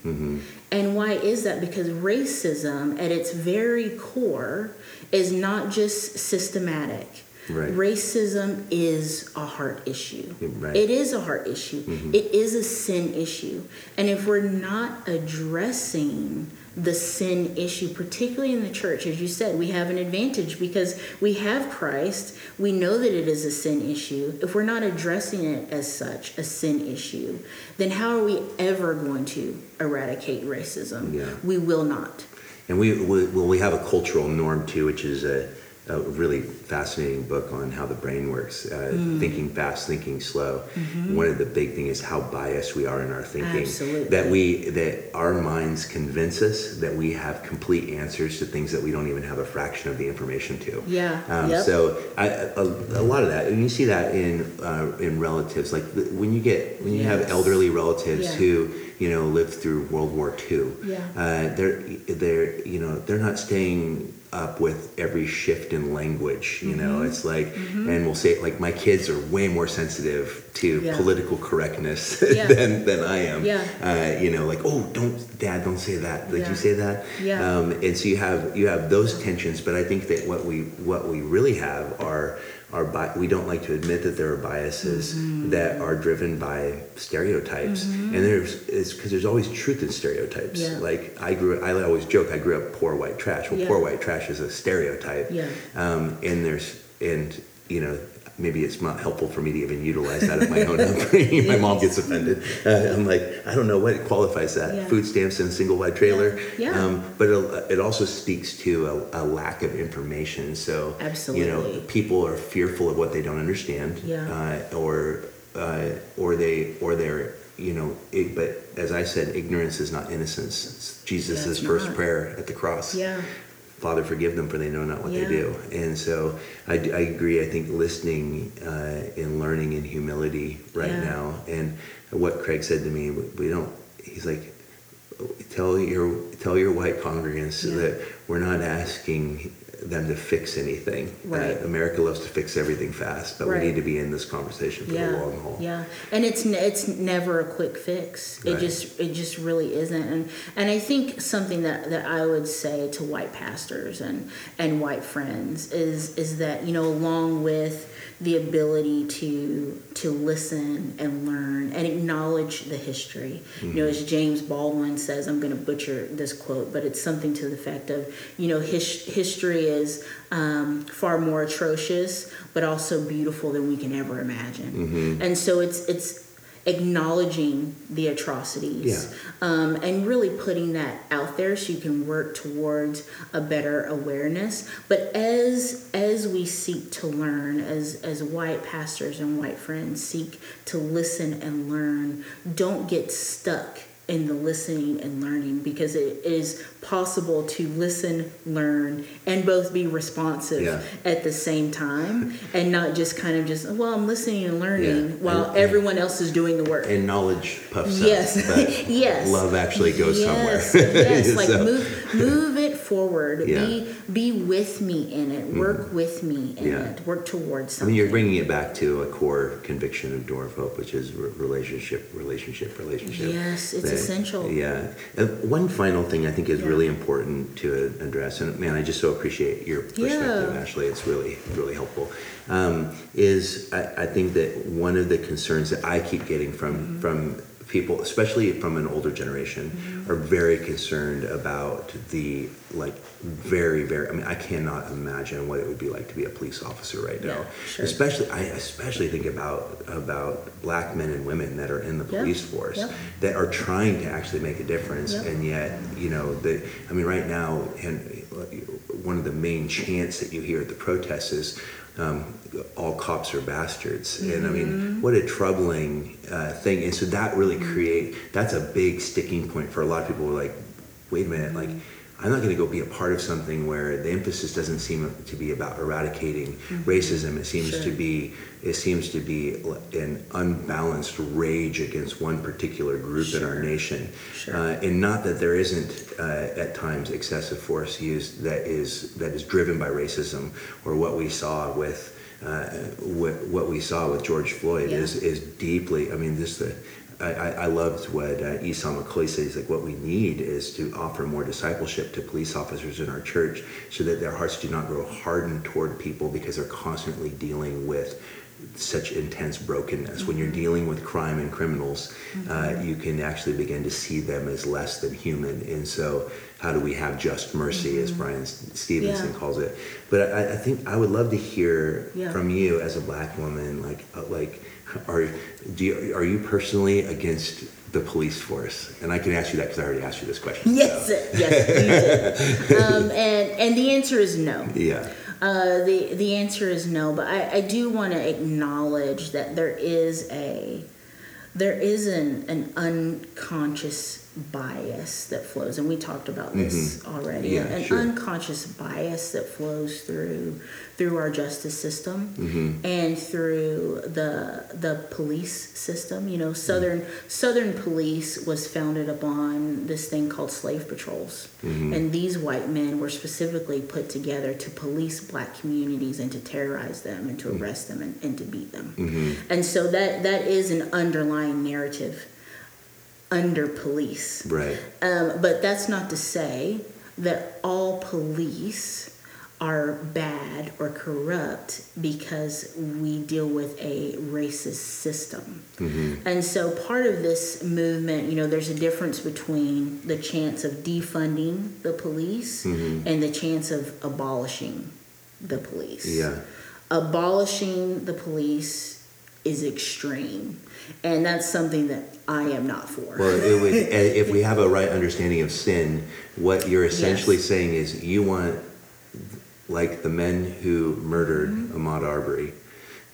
And why is that? Because racism at its very core is not just systematic. Right. Racism is a heart issue. Right. It is a heart issue. Mm-hmm. It is a sin issue. And if we're not addressing the sin issue, particularly in the church, as you said, we have an advantage because we have Christ. We know that it is a sin issue. If we're not addressing it as such, a sin issue, then how are we ever going to eradicate racism? Yeah. We will not. and we, we well we have a cultural norm too, which is a, a really fascinating book on how the brain works, uh, Mm. thinking fast, thinking slow. One of the big thing is how biased we are in our thinking. Mm-hmm. Absolutely. That we that our minds convince us that we have complete answers to things that we don't even have a fraction of the information to. Yeah, Um, yep. So I, a, a lot of that, and you see that in uh, in relatives, like when you get when you have elderly relatives Yeah. who you know lived through World War II. Yeah. Uh, they're they're you know they're not staying up with every shift in language. You Mm-hmm. know, it's like, and we'll say like my kids are way more sensitive to Yeah. political correctness Yeah. than than I am. Yeah. Uh, you know, like oh, don't dad, don't say that. Did Yeah. you say that? Yeah. Um, and so you have you have those tensions, but I think that what we what we really have are are bi- we don't like to admit that there are biases Mm-hmm. that are driven by stereotypes, and there's it's because there's always truth in stereotypes. Yeah. Like I grew, I always joke I grew up poor white trash. Well, Yeah. poor white trash is a stereotype. Yeah. Um, and there's and you know maybe it's not helpful for me to even utilize that of my own upbringing. my mom gets offended. Uh, I'm like I don't know what qualifies that. Yeah. Food stamps and single wide trailer. Yeah. Yeah. Um, but it, it also speaks to a, a lack of information. So Absolutely. you know people are fearful of what they don't understand. Yeah. Uh, or uh, or they or they're you know it, but as I said, ignorance is not innocence. It's Jesus' Yeah, first not. prayer at the cross. Yeah. Father, forgive them, for they know not what Yeah. they do. And so I, I agree. I think listening uh, and learning in humility right Yeah. now. And what Craig said to me, we, don't. He's like, tell your tell your white congregants Yeah. that we're not asking them to fix anything. Right. Uh, America loves to fix everything fast, but Right. we need to be in this conversation for the long haul. Yeah, and it's it's never a quick fix. It Right. just it just really isn't. And and I think something that, that I would say to white pastors and and white friends is is that you know along with the ability to to listen and learn and acknowledge the history. You know, as James Baldwin says, I'm going to butcher this quote, but it's something to the effect of, you know, his, history is um, far more atrocious, but also beautiful than we can ever imagine. And so it's it's acknowledging the atrocities Yeah. um, and really putting that out there so you can work towards a better awareness but as as we seek to learn as as white pastors and white friends seek to listen and learn don't get stuck in the listening and learning because it is possible to listen learn and both be responsive Yeah. at the same time and not just kind of just well i'm listening and learning Yeah. while And- everyone else is doing the work And knowledge puffs Yes. up, but yes. love actually goes yes. somewhere. yes. Like move move it forward. Yeah. Be be with me in it. Work with me in Yeah. it. Work towards I mean, you're bringing it back to a core conviction of Door of Hope, which is re- relationship, relationship, relationship. Yes, it's That- essential. Yeah. And one final thing I think is Yeah. really important to address, and man, I just so appreciate your perspective. Ashley. It's really, really helpful. Um, is I, I think that one of the concerns that I keep getting from Mm-hmm. from people, especially from an older generation, Mm-hmm. are very concerned about the like very, very. I mean, I cannot imagine what it would be like to be a police officer right now. Yeah, sure. Especially, I especially think about about black men and women that are in the Yeah, police force yeah. that are trying to actually make a difference, Yeah. and yet, you know, the. I mean, right now, and one of the main chants that you hear at the protests is. Um, all cops are bastards, and I Mm-hmm. mean, what a troubling uh, thing! And so that really create that's a big sticking point for a lot of people. Who are like, wait a minute, like I'm not going to go be a part of something where the emphasis doesn't seem to be about eradicating racism. It seems Sure. to be it seems to be an unbalanced rage against one particular group in our nation, Sure. uh, and not that there isn't uh, at times excessive force used that is that is driven by racism or what we saw with. Uh, what, what we saw with George Floyd Yeah. is is deeply. I mean, this the I, I I loved what uh, Esau McCauley said. He's like, what we need is to offer more discipleship to police officers in our church so that their hearts do not grow hardened toward people because they're constantly dealing with such intense brokenness. When you're dealing with crime and criminals, uh, you can actually begin to see them as less than human. And so, how do we have just mercy, as Bryan Stevenson Yeah. calls it? But I, I think I would love to hear Yeah. from you as a black woman, like, uh, like, are do you, are you personally against the police force? And I can ask you that because I already asked you this question. Yes, so. yes, um, and and the answer is no. Yeah. Uh, the the answer is no, but I, I do want to acknowledge that there is a there is an, an unconscious bias that flows, and we talked about this already. Yeah, an sure. unconscious bias that flows through through our justice system Mm-hmm. and through the the police system. You know, southern Southern police was founded upon this thing called slave patrols, Mm-hmm. and these white men were specifically put together to police black communities and to terrorize them and to Mm-hmm. arrest them and, and to beat them. And so that that is an underlying narrative under police. Right. Um, but that's not to say that all police are bad or corrupt because we deal with a racist system. And so part of this movement, you know, there's a difference between the chance of defunding the police and the chance of abolishing the police Yeah. abolishing the police is extreme and that's something that i am not for Well, it would, if we have a right understanding of sin, what you're essentially Yes. saying is you want, like the men who murdered Mm-hmm. Ahmaud Arbery,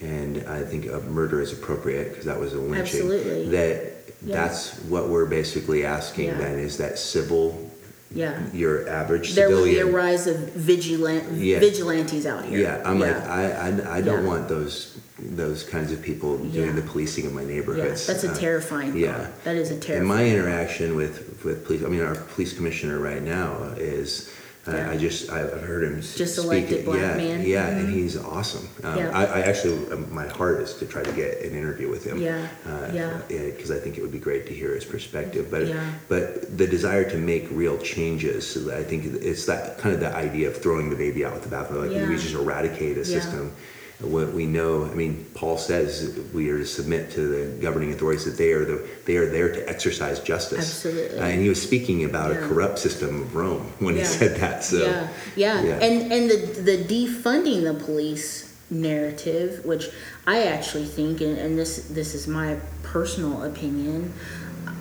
and I think a murder is appropriate because that was a lynching. Absolutely. That Yeah. that's what we're basically asking. Yeah. Then is that civil, yeah your average there will be a rise of vigilant Yeah. vigilantes out here Yeah, I'm like I I, I don't Yeah. want those those kinds of people doing the policing of my yeah neighborhoods. that's a Uh, terrifying yeah. that is a In terrifying my interaction with, with police, I mean, our police commissioner right now is, I Yeah. I just, I've heard him Just speak. elected black yeah, man. Yeah, and Mhm. he's awesome. Um, Yeah. I, I actually, um, my heart is to try to get an interview with him. Yeah, Uh, yeah. Because I think it would be great to hear his perspective. But, Yeah. but the desire to make real changes, so that I think it's that kind of the idea of throwing the baby out with the bathwater. Like we just eradicate a Yeah. system. What we know, I mean, Paul says we are to submit to the governing authorities that they are the they are there to exercise justice. Absolutely. Uh, and he was speaking about Yeah. a corrupt system of Rome when he said that. So yeah, yeah, yeah. and and the the defunding the police narrative, which I actually think, and, and this this is my personal opinion,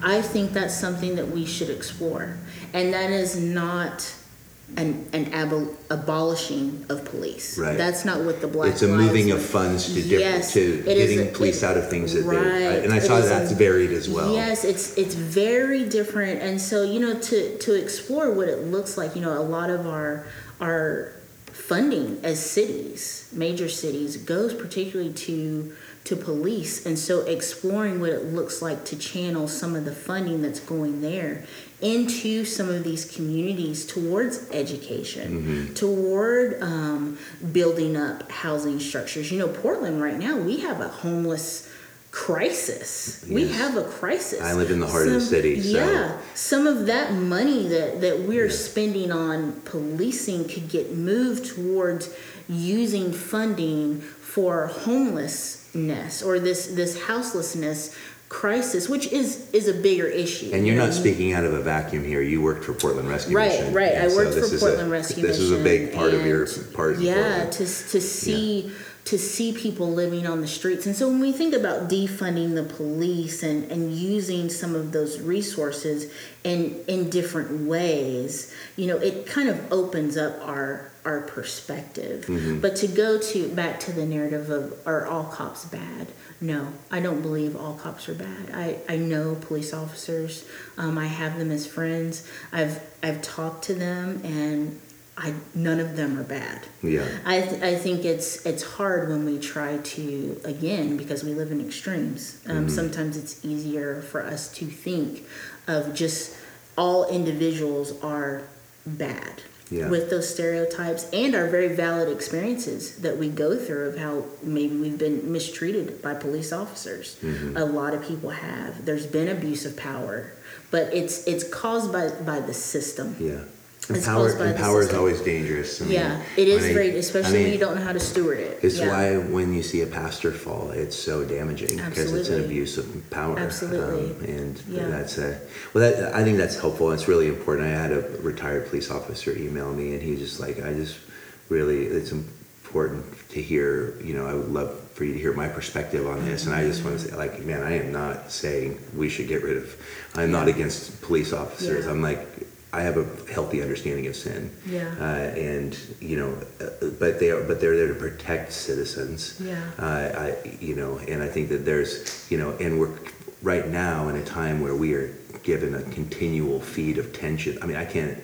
I think that's something that we should explore, and that is not. An, an abo- abolishing of police. Right. That's not what the Black it's a moving Lives of funds to different Yes, to it is getting a- police it- out of things that they. right, and I it saw is that's a- varied as well. Yes, it's it's very different, and so you know to to explore what it looks like. You know, a lot of our our funding as cities, major cities, goes particularly to to police, and so exploring what it looks like to channel some of the funding that's going there into some of these communities towards education, toward um, building up housing structures. You know, Portland right now we have a homeless crisis. We have a crisis. I live in the heart of the city, so- Yeah, some of that money that that we're spending on policing could get moved towards using funding for homelessness or this this houselessness crisis, which is is a bigger issue. And you're not speaking out of a vacuum here. You worked for Portland Rescue Right, Mission. right. and I worked this for Portland a, Rescue This is a big part of your part. Yeah, to to see to see people living on the streets, and so when we think about defunding the police and and using some of those resources in in different ways, you know, it kind of opens up our our perspective. Mm-hmm. But to go to back to the narrative of are all cops bad? No, I don't believe all cops are bad. I, I know police officers. Um, I have them as friends. I've I've talked to them, and I none of them are bad. Yeah. I, th- I think it's it's hard when we try to again because we live in extremes. Um, Mm-hmm. Sometimes it's easier for us to think of just all individuals are bad Yeah. with those stereotypes and our very valid experiences that we go through of how maybe we've been mistreated by police officers. Mm-hmm. A lot of people have. There's been abuse of power, but it's it's caused by by the system. Yeah. And It's power, and power is always dangerous. I mean, Yeah, it is I- very, I especially mean, when you don't know how to steward it. It's yeah. why when you see a pastor fall, it's so damaging because it's an abuse of power. Absolutely. Um, and Yeah. that's a well. That I think that's helpful. It's really important. I had a retired police officer email me, and he's just like, I just really, it's important to hear. You know, I would love for you to hear my perspective on this. And I just want to say, like, man, I am not saying we should get rid of. I'm not against police officers. Yeah. I'm like, I have a healthy understanding of sin. Yeah. Uh, and you know, uh, but they are, but they're there to protect citizens. Yeah. Uh, I, you know, and I think that there's, you know, and we're right now in a time where we are given a continual feed of tension. I mean, I can't,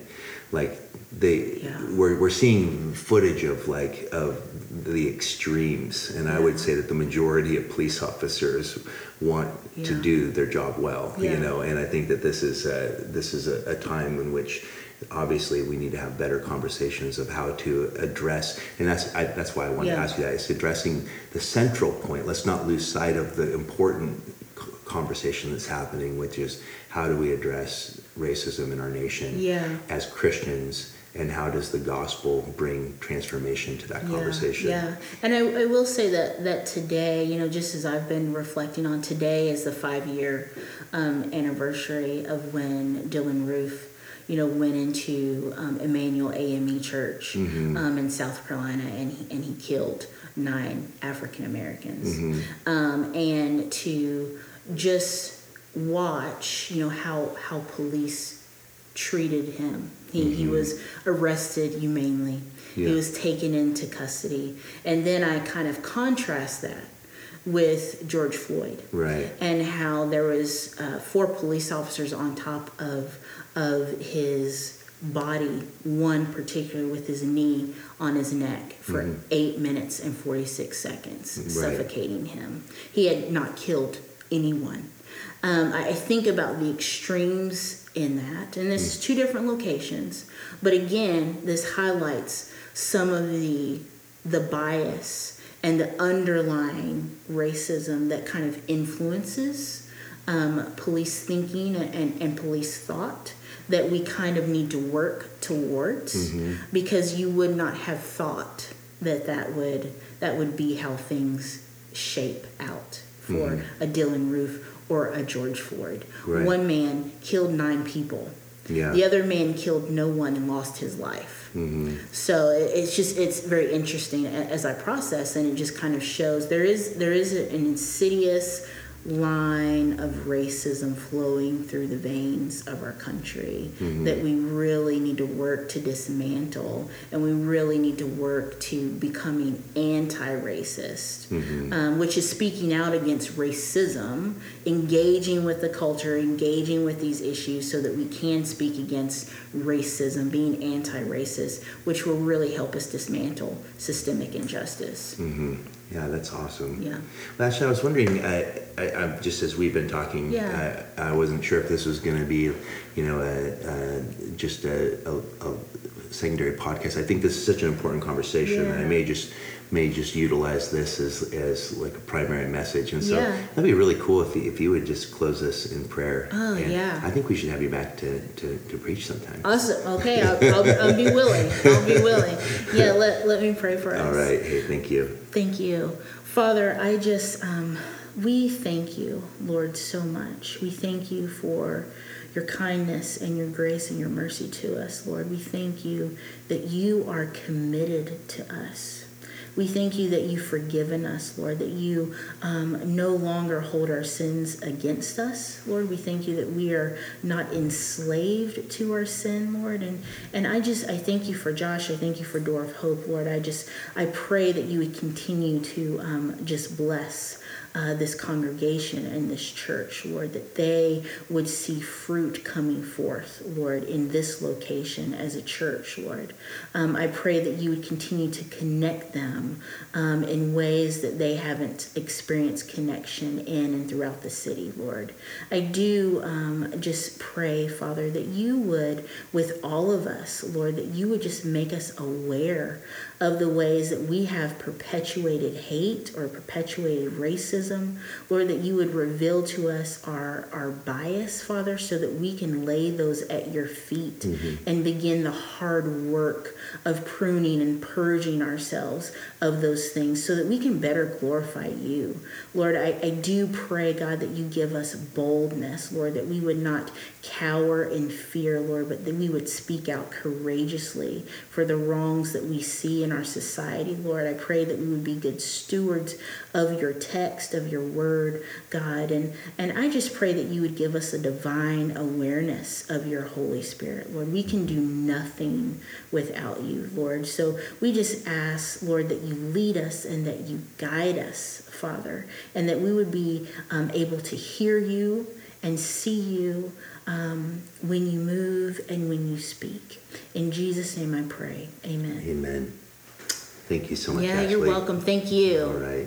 like, they, Yeah. we're, we're seeing footage of like of the extremes, and I would say that the majority of police officers want to do their job well. Yeah. You know, and I think that this is a, this is a, a time in which obviously we need to have better conversations of how to address and that's I, that's why I wanted to ask you that it's addressing the central point let's not lose sight of the important conversation that's happening which is how do we address racism in our nation Yeah. as Christians and how does the gospel bring transformation to that conversation? Yeah, and I, I will say that that today, you know, just as I've been reflecting on today is the five year um, anniversary of when Dylann Roof, you know, went into um, Emanuel AME Church um, in South Carolina, and he, and he killed nine African Americans, um, and to just watch, you know, how how police treated him. He, he was arrested humanely. Yeah. He was taken into custody. And then I kind of contrast that with George Floyd right and how there was uh, four police officers on top of of his body, one particularly with his knee on his neck for eight minutes and 46 seconds, Right. suffocating him. He had not killed anyone. Um, I I think about the extremes in that, and this is hmm. two different locations, but again, this highlights some of the the bias and the underlying racism that kind of influences um, police thinking and, and, and police thought that we kind of need to work towards mm-hmm. because you would not have thought that that would that would be how things shape out for mm-hmm. a Dylann Roof or a George Floyd. Right. One man killed nine people. Yeah. The other man killed no one and lost his life. Mm-hmm. So it's just it's very interesting as I process, and it just kind of shows there is there is an insidious line of racism flowing through the veins of our country mm-hmm. that we really need to work to dismantle, and we really need to work to becoming anti-racist, mm-hmm. um, which is speaking out against racism, engaging with the culture, engaging with these issues, so that we can speak against racism, being anti-racist, which will really help us dismantle systemic injustice. Mm-hmm. Yeah, that's awesome. Yeah. Well, actually, I was wondering, uh, I, I, just as we've been talking, Yeah. uh, I wasn't sure if this was going to be, you know, a, just a, a, a secondary podcast. I think this is such an important conversation, and I may just may just utilize this as as like a primary message. And so Yeah. that'd be really cool if you, if you would just close this in prayer. Oh, And yeah. I think we should have you back to, to, to preach sometime. Awesome. Okay, I'll, I'll, I'll be willing. I'll be willing. Yeah, let, let me pray for us. All right. Hey, thank you. Thank you. Father, I just, um, we thank you, Lord, so much. We thank you for your kindness and your grace and your mercy to us, Lord. We thank you that you are committed to us. We thank you that you've forgiven us, Lord, that you um, no longer hold our sins against us, Lord. We thank you that we are not enslaved to our sin, Lord. And, and I just, I thank you for Josh. I thank you for Door of Hope, Lord. I just, I pray that you would continue to um, just bless uh, this congregation and this church, Lord, that they would see fruit coming forth, Lord, in this location as a church, Lord. Um, I pray that you would continue to connect them um, in ways that they haven't experienced connection in and throughout the city, Lord. I do um, just pray, Father, that you would, with all of us, Lord, that you would just make us aware of the ways that we have perpetuated hate or perpetuated racism. Lord, that you would reveal to us our, our bias, Father, so that we can lay those at your feet mm-hmm. and begin the hard work of pruning and purging ourselves of those things so that we can better glorify you. Lord, I, I do pray, God, that you give us boldness, Lord, that we would not cower in fear, Lord, but that we would speak out courageously for the wrongs that we see in our society, Lord. I pray that we would be good stewards of your text, of your word, God. And, and I just pray that you would give us a divine awareness of your Holy Spirit, Lord. We can do nothing without you, Lord. So we just ask, Lord, that you lead us and that you guide us, Father, and that we would be um, able to hear you and see you um, when you move and when you speak. In Jesus' name I pray. Amen. Amen. Thank you so much. Yeah, Ashley. you're welcome. Thank you. All right.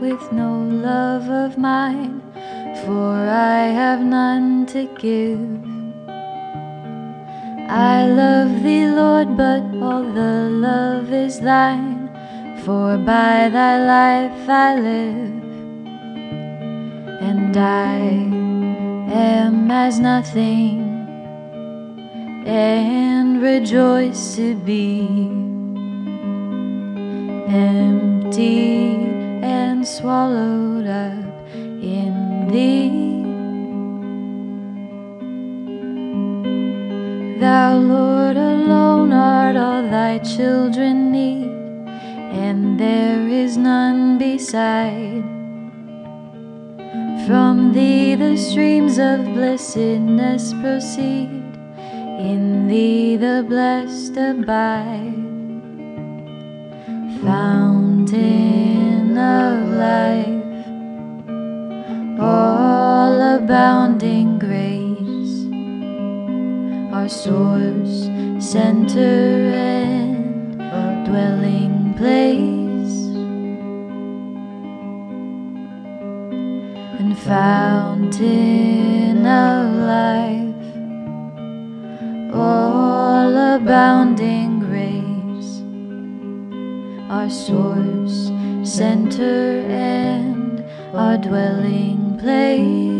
With no love of mine, for I have none to give. I love thee, Lord, but all the love is thine, for by thy life I live, and I am as nothing, and rejoice to be empty swallowed up in thee. Thou, Lord, alone art all thy children need, and there is none beside. From thee the streams of blessedness proceed, in thee the blessed abide. Fountain of life, all abounding grace, our source, center, and dwelling place. and fountain of life, all abounding grace, our source, center, and our dwelling place.